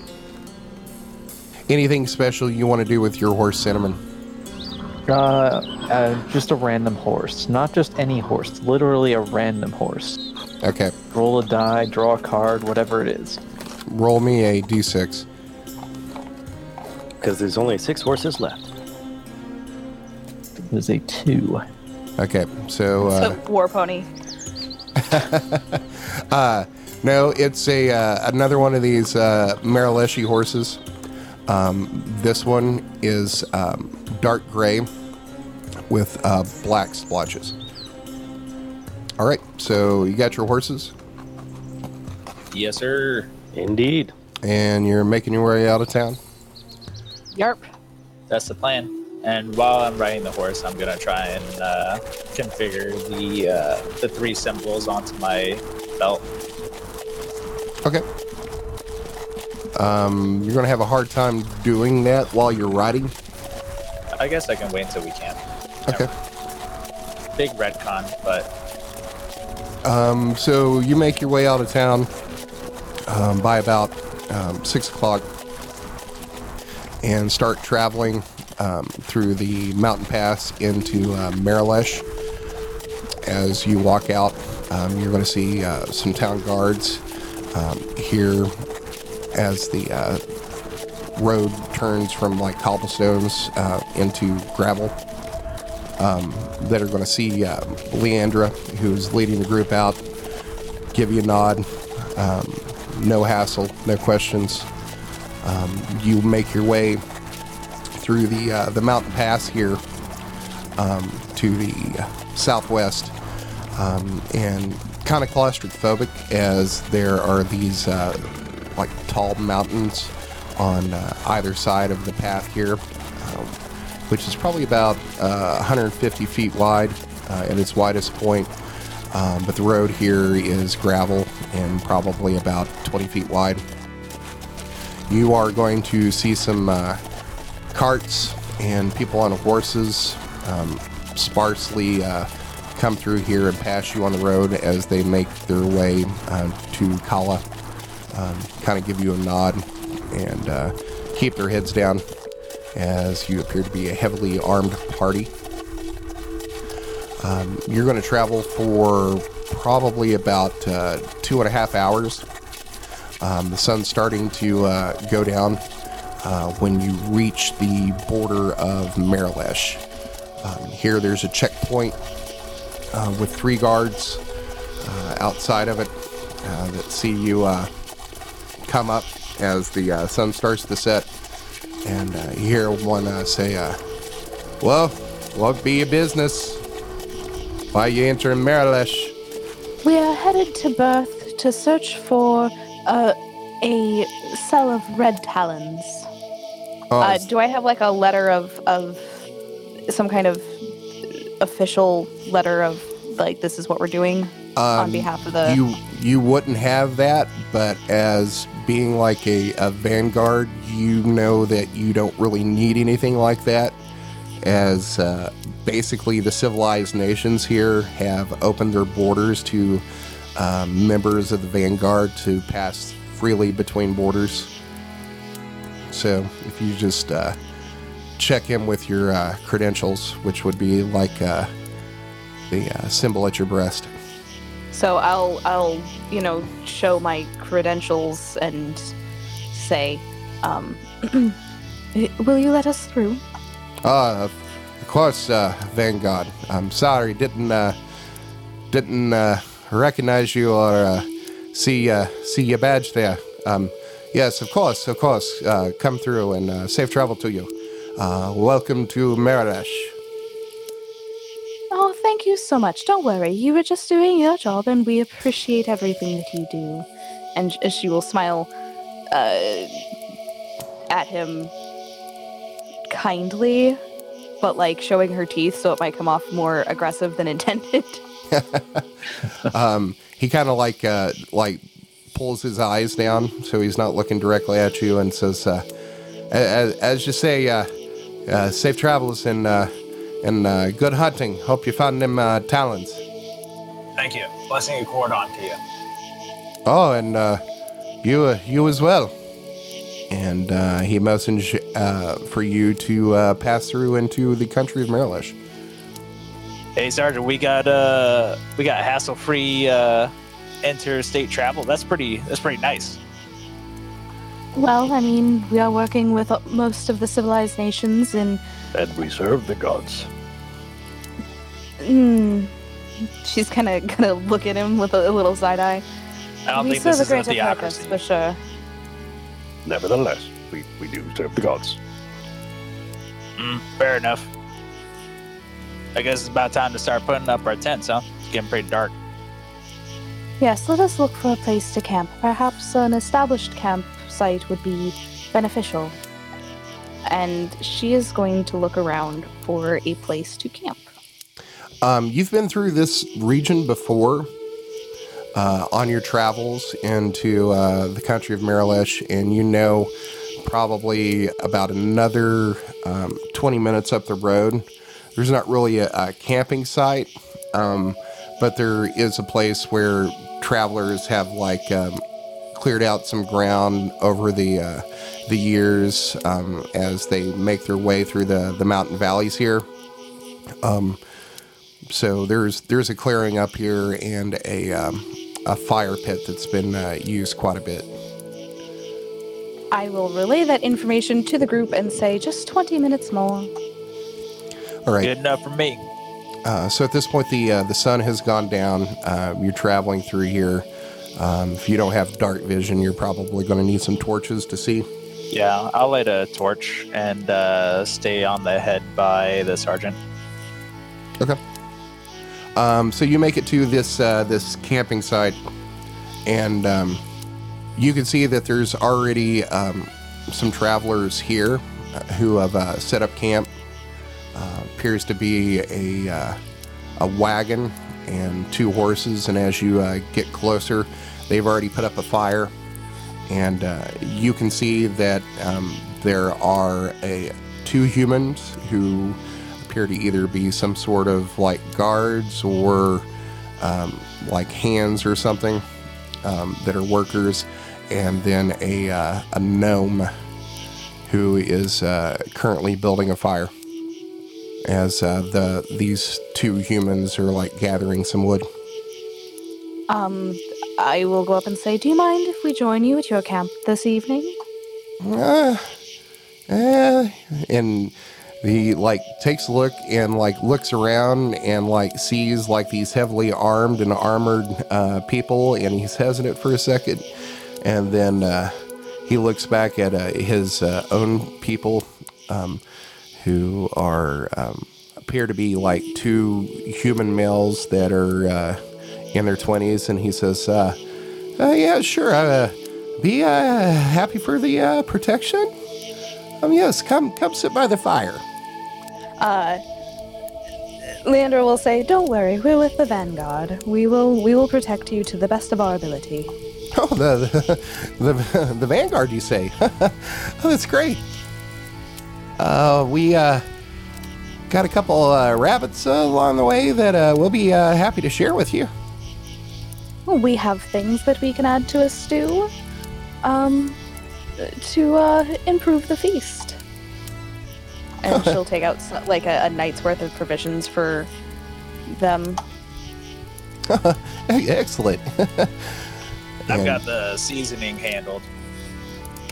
Anything special you want to do with your horse, Cinnamon? Uh, uh, just a random horse, not just any horse. Literally a random horse. Okay, Roll a die, draw a card, whatever it is. roll me a d6. Because there's only six horses left. It is a two. Okay, so uh, So, war pony. [LAUGHS] uh, no, it's a uh, another one of these uh, Marileshi horses. Um, this one is um, dark gray with uh, black splotches. All right, so you got your horses, Yes, sir. Indeed. and you're making your way out of town. Yarp. That's the plan. And while I'm riding the horse, I'm gonna try and uh, configure the uh, the three symbols onto my belt. Okay. Um, you're gonna have a hard time doing that while you're riding. I guess I can wait until we camp. Okay. Big retcon, but Um, so you make your way out of town um, by about um, six o'clock and start traveling um, through the mountain pass into uh, Marilesh. As you walk out, um, you're going to see uh, some town guards um, here as the uh, road turns from like cobblestones uh, into gravel um, that are going to see uh, Leandra, who's leading the group out, give you a nod. Um, no hassle, no questions. Um, you make your way through the uh, the mountain pass here um, to the southwest, um, and kind of claustrophobic as there are these uh, like tall mountains on uh, either side of the path here, um, which is probably about uh, 150 feet wide uh, at its widest point. Um, but the road here is gravel and probably about 20 feet wide. You are going to see some uh, carts and people on horses um, sparsely uh, come through here and pass you on the road as they make their way uh, to Kala. Um, kind of give you a nod and uh, keep their heads down as you appear to be a heavily armed party. Um, you're going to travel for probably about uh, two and a half hours. Um, the sun's starting to uh, go down uh, when you reach the border of Marilesh. Um, here, there's a checkpoint uh, with three guards uh, outside of it uh, that see you come up as the sun starts to set. And uh, you hear one uh, say, uh, Well, what be your business? Why you entering Marilesh? We are headed to Birth to search for uh, a cell of red talons. Oh, Uh, do I have like a letter of of some kind of official letter of like this is what we're doing on um, behalf of the? you you wouldn't have that, but as being like a, a vanguard, you know that you don't really need anything like that. As uh, basically the civilized nations here have opened their borders to um, members of the vanguard to pass freely between borders. So if you just uh, check in with your uh, credentials, which would be like uh, the uh, symbol at your breast. So I'll I'll you know show my credentials and say, um, [CLEARS THROAT] will you let us through? Uh, of course, uh, Vanguard. I'm sorry, didn't uh, didn't uh, recognize you or uh, see uh, see your badge there. Um, yes, of course, of course. Uh, come through and uh, safe travel to you. Uh, welcome to Marilesh. So much. Don't worry, you were just doing your job, and we appreciate everything that you do. And she will smile uh, at him kindly, but like showing her teeth, so it might come off more aggressive than [LAUGHS] intended. [LAUGHS] Um, he kind of like uh, like pulls his eyes down so he's not looking directly at you and says, uh, as, "As you say, uh, uh, safe travels and uh, and uh, good hunting. Hope you found them uh, talons." Thank you. Blessing and cordon to you. Oh, and uh, you uh, you as well. And uh, he messaged uh, for you to uh, pass through into the country of Marilesh. Hey, Sergeant, we got uh, we got hassle-free uh, interstate travel. That's pretty. That's pretty nice. well, I mean, we are working with most of the civilized nations, and And we serve the gods. mm, she's kind of gonna look at him with a, a little side eye. I don't we think this serve is a a greater purpose, theocracy. for sure. Nevertheless, we, we do serve the gods. Mm, fair enough. I guess it's about time to start putting up our tents, huh? It's getting pretty dark. Yes, let us look for a place to camp. Perhaps an established campsite would be beneficial. And she is going to look around for a place to camp. Um, you've been through this region before uh, on your travels into uh, the country of Marilesh, and you know probably about another um, 20 minutes up the road. There's not really a, a camping site, um, but there is a place where travelers have like um, cleared out some ground over the uh, the years um, as they make their way through the the mountain valleys here. Um, so there's there's a clearing up here and a um, a fire pit that's been uh, used quite a bit. I will relay that information to the group and say just 20 minutes more. All right. Good enough for me. Uh, so at this point, the uh, the sun has gone down. Uh, you're traveling through here. Um, if you don't have dark vision, you're probably going to need some torches to see. Yeah, I'll light a torch and uh, stay on the head by the sergeant. Okay. Um, so you make it to this uh, this camping site, and um, you can see that there's already um, some travelers here uh, who have uh, set up camp. Uh, appears to be a uh, a wagon and two horses, and as you uh, get closer, they've already put up a fire, and uh, you can see that um, there are a two humans who appear to either be some sort of like guards or um, like hands or something um, that are workers, and then a, uh, a gnome who is uh, currently building a fire. As uh, the these two humans are like gathering some wood. Um, I will go up and say, Do you mind if we join you at your camp this evening? Uh, uh, and he like takes a look and like looks around and like sees like these heavily armed and armored uh, people, and he's hesitant for a second, and then uh, he looks back at uh, his uh, own people, um, who are um, appear to be like two human males that are uh, in their twenties, and he says, uh, uh, "Yeah, sure. Uh, be uh, happy for the uh, protection." Um, yes, come come sit by the fire. Uh, Leander will say, "Don't worry, we're with the Vanguard. We will we will protect you to the best of our ability." [LAUGHS] Oh, the the, the, the Vanguard, you say? [LAUGHS] oh, that's great. Uh, we uh, got a couple uh, rabbits uh, along the way that uh, we'll be uh, happy to share with you. We have things that we can add to a stew, um, to uh, improve the feast. And [LAUGHS] she'll take out like a, a night's worth of provisions for them. [LAUGHS] Excellent. I've And got the seasoning handled.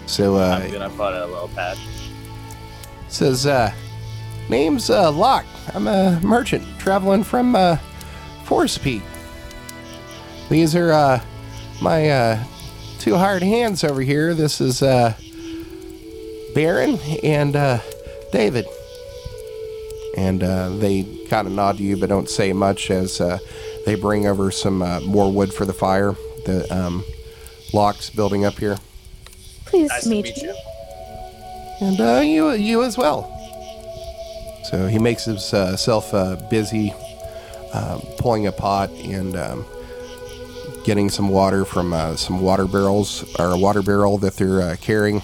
so uh, I'm gonna put a little pad. says uh, name's uh, Locke. I'm a merchant traveling from uh, Forest Peak. These are uh, my uh, two hard hands over here. This is uh, Baron and uh, David. And uh, they kind of nod to you, but don't say much as uh, they bring over some uh, more wood for the fire. The um, Locke's building up here. Please Nice to meet, meet you. you. and uh, you you as well. So he makes himself uh, busy um, pulling a pot and um, getting some water from uh, some water barrels or a water barrel that they're uh, carrying,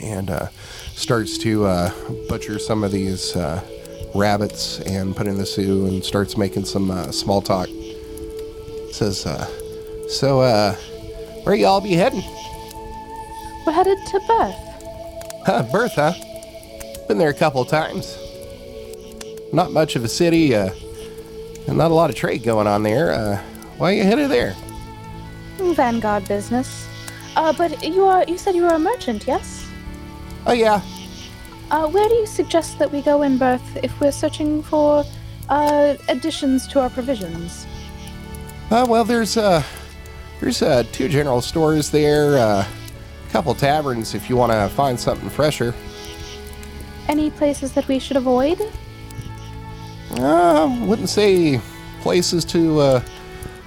and uh, starts to uh, butcher some of these uh, rabbits and put in the stew and starts making some uh, small talk. Says, uh, "So, uh, where y'all be heading?" We're headed to Birth. Huh, Birth, huh? Been there a couple times. Not much of a city, uh, and not a lot of trade going on there. Why you headed there? Vanguard business. Uh, but you are you said you are a merchant, yes? Oh yeah, Uh, where do you suggest that we go in Birth if we're searching for uh, additions to our provisions? uh, well there's uh, there's uh, two general stores there, uh, a couple taverns if you want to find something fresher. Any places that we should avoid? Uh, wouldn't say places to uh,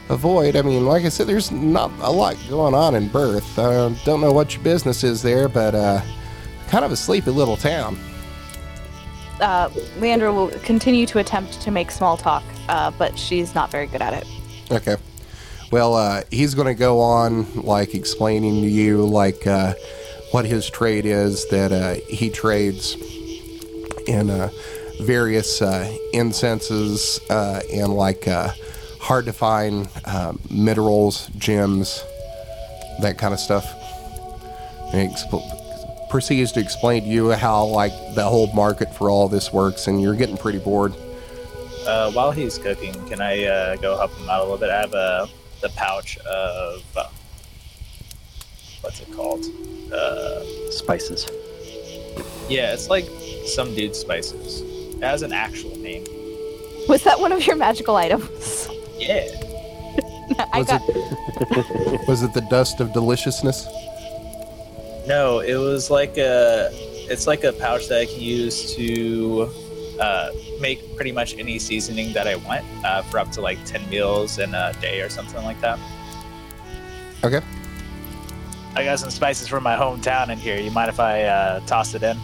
avoid. I mean, like I said, there's not a lot going on in Birth. Uh, don't know what your business is there, but uh, kind of a sleepy little town. Uh, Leandra will continue to attempt to make small talk, uh, but she's not very good at it. Okay. Well, uh, he's going to go on, like, explaining to you, like, uh, what his trade is that uh, he trades in uh, various uh, incenses uh, and, like, uh, hard to find uh, minerals, gems, that kind of stuff. And he expl- proceeds to explain to you how, like, the whole market for all this works, and you're getting pretty bored. Uh, while he's cooking, can I uh, go help him out a little bit? I have uh, the pouch of uh, what's it called? Uh, Spices. yeah, it's like some dude's spices. It has an actual name. Was that one of your magical items? Yeah. I Was got. it was it the dust of deliciousness? No, it was like a. It's like a pouch that I can use to uh, make pretty much any seasoning that I want uh, for up to like ten meals in a day or something like that. Okay. I got some spices from my hometown in here. You mind if I uh, toss it in?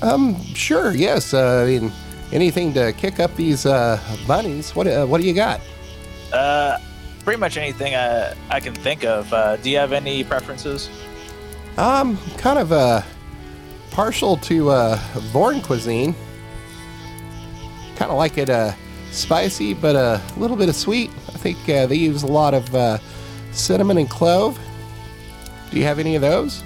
Um, sure. Yes. Uh, I mean, anything to kick up these uh, bunnies. What uh, What do you got? Uh, pretty much anything uh, I can think of. Uh, do you have any preferences? Um, kind of uh, partial to uh, Vorn cuisine. Kind of like it uh, spicy, but a little bit of sweet. I think uh, they use a lot of uh, cinnamon and clove. Do you have any of those?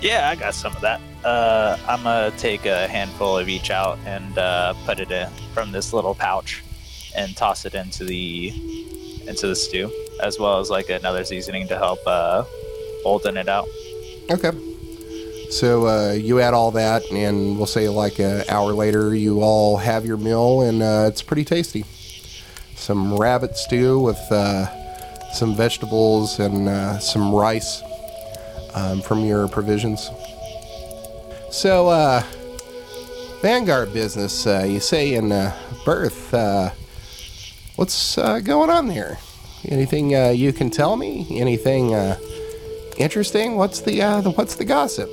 Yeah, I got some of that. Uh, I'm gonna take a handful of each out and uh, put it in from this little pouch and toss it into the into the stew, as well as like another seasoning to help uh, bolden it out. Okay. So uh, you add all that, and we'll say like an hour later, you all have your meal, and uh, it's pretty tasty. Some rabbit stew with uh, some vegetables and uh, some rice um, from your provisions. So, uh, Vanguard business, uh, you say in uh, Birth. What's uh, going on there? Anything uh, you can tell me? Anything uh, interesting? What's the, uh, the what's the gossip?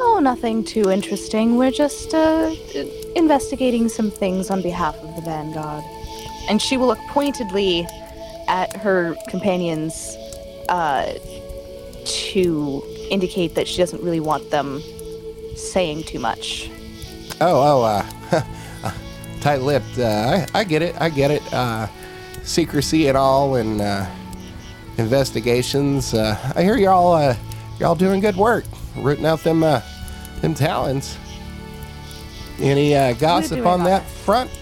Oh, nothing too interesting. We're just uh, investigating some things on behalf of the Vanguard. And she will look pointedly at her companions uh, to indicate that she doesn't really want them saying too much. Oh, oh, uh, [LAUGHS] tight-lipped. Uh, I, I get it. I get it. Uh, secrecy and all, and uh, investigations. Uh, I hear y'all, uh, y'all doing good work, rooting out them, uh, them talons. Any uh, gossip on all that right. front?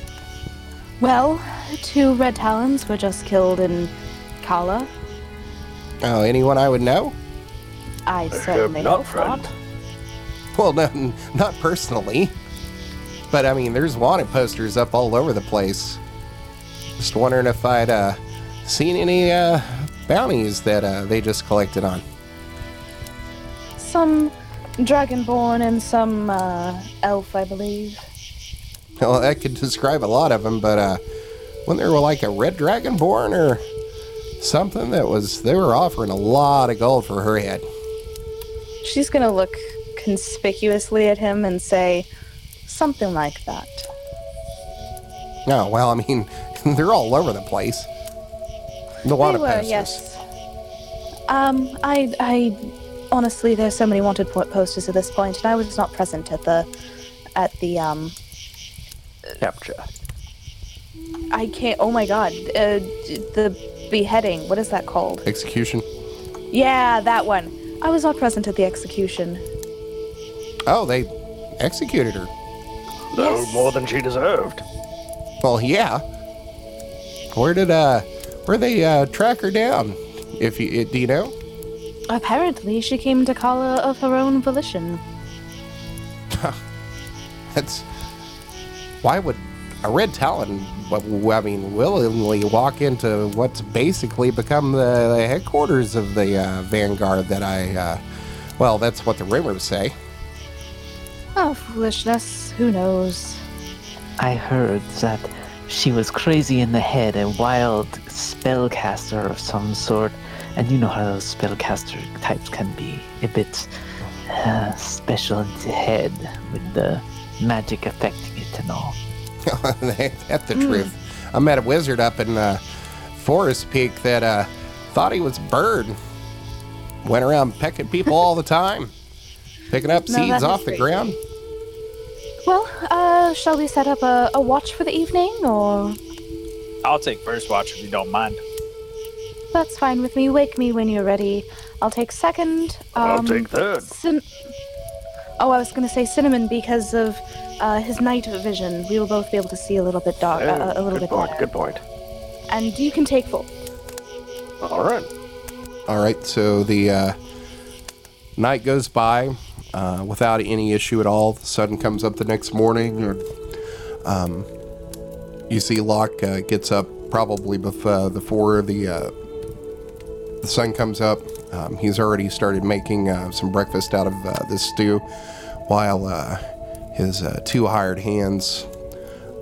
Well, two red talons were just killed in Kala. Oh, anyone I would know? I certainly not, hope friend. [LAUGHS] not. Well, no, not personally. But I mean, there's wanted posters up all over the place. Just wondering if I'd uh, seen any uh, bounties that uh, they just collected on. Some dragonborn and some uh, elf, I believe. Well, that could describe a lot of them, but uh, when there were like a red dragonborn or something that was, they were offering a lot of gold for her head. She's gonna look conspicuously at him and say something like that. No, well, I mean, [LAUGHS] they're all over the place. The They wanted were, posters. yes. Um, I, I, honestly, there's so many wanted posters at this point, and I was not present at the, at the, um, Capture. I can't. Oh my God, uh, the beheading. What is that called? Execution. Yeah, that one. I was not present at the execution. Oh, they executed her. No Yes. more than she deserved. Well, yeah. Where did uh, where they uh track her down? If you do you know? Apparently, she came to Kala of her own volition. That's why would a red talon? I mean, willingly walk into what's basically become the, the headquarters of the uh, Vanguard. That I, uh, well, that's what the rumors say. Oh, foolishness. Who knows? I heard that she was crazy in the head, a wild spellcaster of some sort. And you know how those spellcaster types can be a bit uh, special in the head with the magic affecting it and all. [LAUGHS] that's the truth. I met a wizard up in uh, Forest Peak that uh, thought he was a bird. Went around pecking people all the [LAUGHS] time, picking up No, seeds is off the crazy. ground. Well, uh, shall we set up a, a watch for the evening, or I'll take first watch if you don't mind. that's fine with me. Wake me when you're ready. I'll take second. I'll um, take third. Cin- oh, I was gonna say cinnamon because of uh, his night vision. We will both be able to see a little bit dark, uh, a little good bit point. better. Good point. And you can take full. All right. All right, so the uh, night goes by uh, without any issue at all. The sun comes up the next morning, and um, you see Locke uh, gets up probably before before the uh, the sun comes up. Um, he's already started making uh, some breakfast out of uh, this stew, while uh, his uh, two hired hands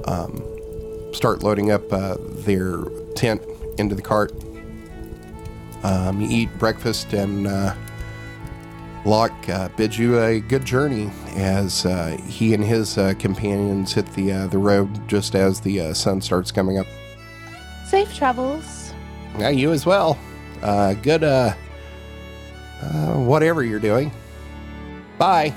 um, start loading up uh, their tent into the cart. Um, you eat breakfast, and uh, Locke uh, bids you a good journey as uh, he and his uh, companions hit the uh, the road just as the uh, sun starts coming up. Safe travels. Yeah, you as well. Uh, good, uh, uh, whatever you're doing. Bye.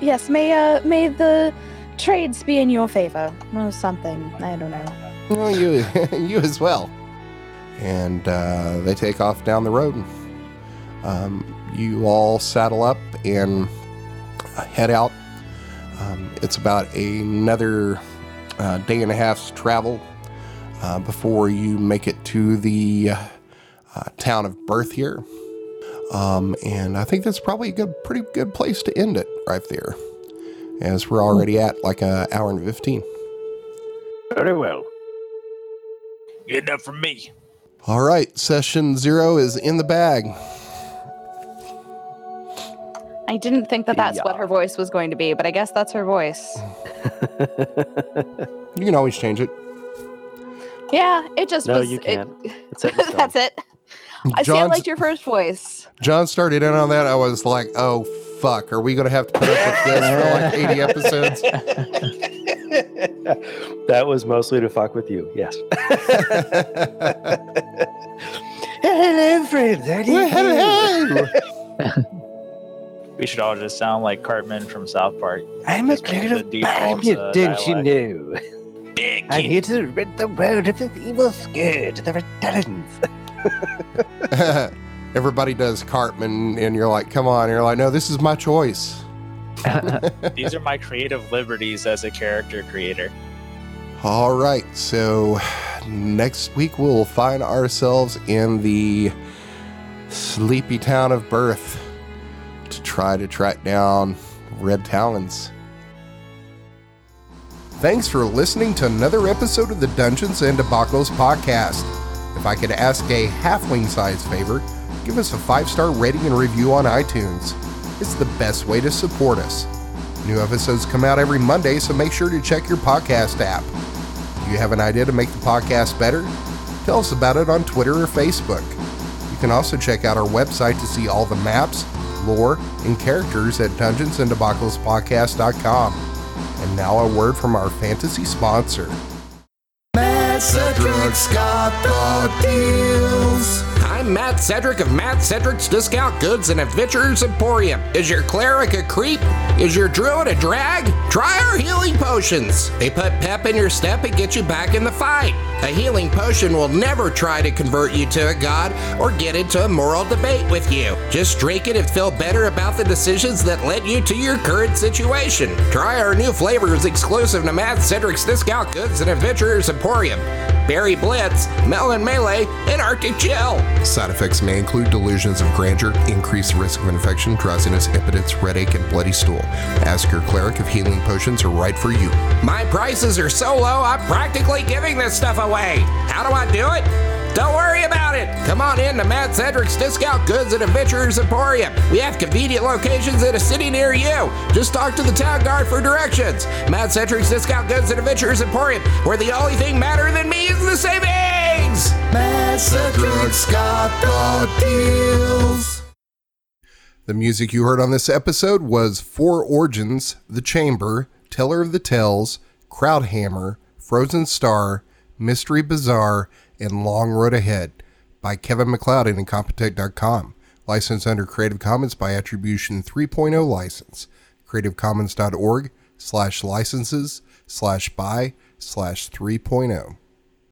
Yes, may uh, may the trades be in your favor, or something. I don't know. Well, you, [LAUGHS] you as well. And uh, they take off down the road. Um, you all saddle up and uh, head out. Um, it's about another uh, day and a half's travel uh, before you make it to the uh, town of birth here. Um, and I think that's probably a good, pretty good place to end it right there, as we're already at like an hour and 15. Very well. Good enough for me. All right, session zero is in the bag. I didn't think that that's what her voice was going to be, but I guess that's her voice. [LAUGHS] You can always change it. Yeah, it just No, was. you it- can't. [LAUGHS] It's set in stone. that's it. I see. I John's- liked your first voice. John started in on that. I was like, oh, fuck. Are we going to have to put up with this for like [LAUGHS] 80 episodes? that was mostly to fuck with you. Yes. Hello, friends. How do you do? We should all just sound like Cartman from South Park. I'm a Just make cloud the of default, Banya, uh, don't you know? Big I'm here to rid the world of the evil scourge, the reptilians. [LAUGHS] Everybody does Cartman, and you're like, come on. And you're like, no, this is my choice. [LAUGHS] These are my creative liberties as a character creator. All right. So next week, we'll find ourselves in the sleepy town of Birth try to track down Red Talons. Thanks for listening to another episode of the Dungeons and Debacles podcast. If I could ask a halfling size favor, give us a five star rating and review on iTunes. It's the best way to support us. New episodes come out every Monday, so make sure to check your podcast app. Do you have an idea to make the podcast better? Tell us about it on Twitter or Facebook. You can also check out our website to see all the maps, lore, and characters at dungeonsanddebaclespodcast.com. And now a word from our fantasy sponsor. Cedric's got the deals. I'm Mad Cedric of Mad Cedric's Discount Goods and Adventures Emporium. Is your cleric a creep? Is your druid a drag? Try our healing potions. They put pep in your step and get you back in the fight. A healing potion will never try to convert you to a god or get into a moral debate with you. Just drink it and feel better about the decisions that led you to your current situation. Try our new flavors exclusive to Mad Cedric's Discount Goods and Adventurers Emporium. Berry Blitz, Melon Melee, and Arctic Chill. Side effects may include delusions of grandeur, increased risk of infection, drowsiness, impotence, headache, and bloody stool. Ask your cleric if healing potions are right for you. My prices are so low, I'm practically giving this stuff away. How do I do it? Don't worry about it. Come on in to Mad Cedric's Discount Goods and Adventurers Emporium. We have convenient locations in a city near you. Just talk to the town guard for directions. Mad Cedric's Discount Goods and Adventurers Emporium, where the only thing madder than me is the savings. Deals. The music you heard on this episode was Four Origins, The Chamber, Teller of the Tales, Crowdhammer, Frozen Star, Mystery Bazaar, and Long Road Ahead by Kevin MacLeod and Incompetech.com. Licensed under Creative Commons by Attribution 3.0 license. CreativeCommons.org slash licenses slash by slash oh. 3.0.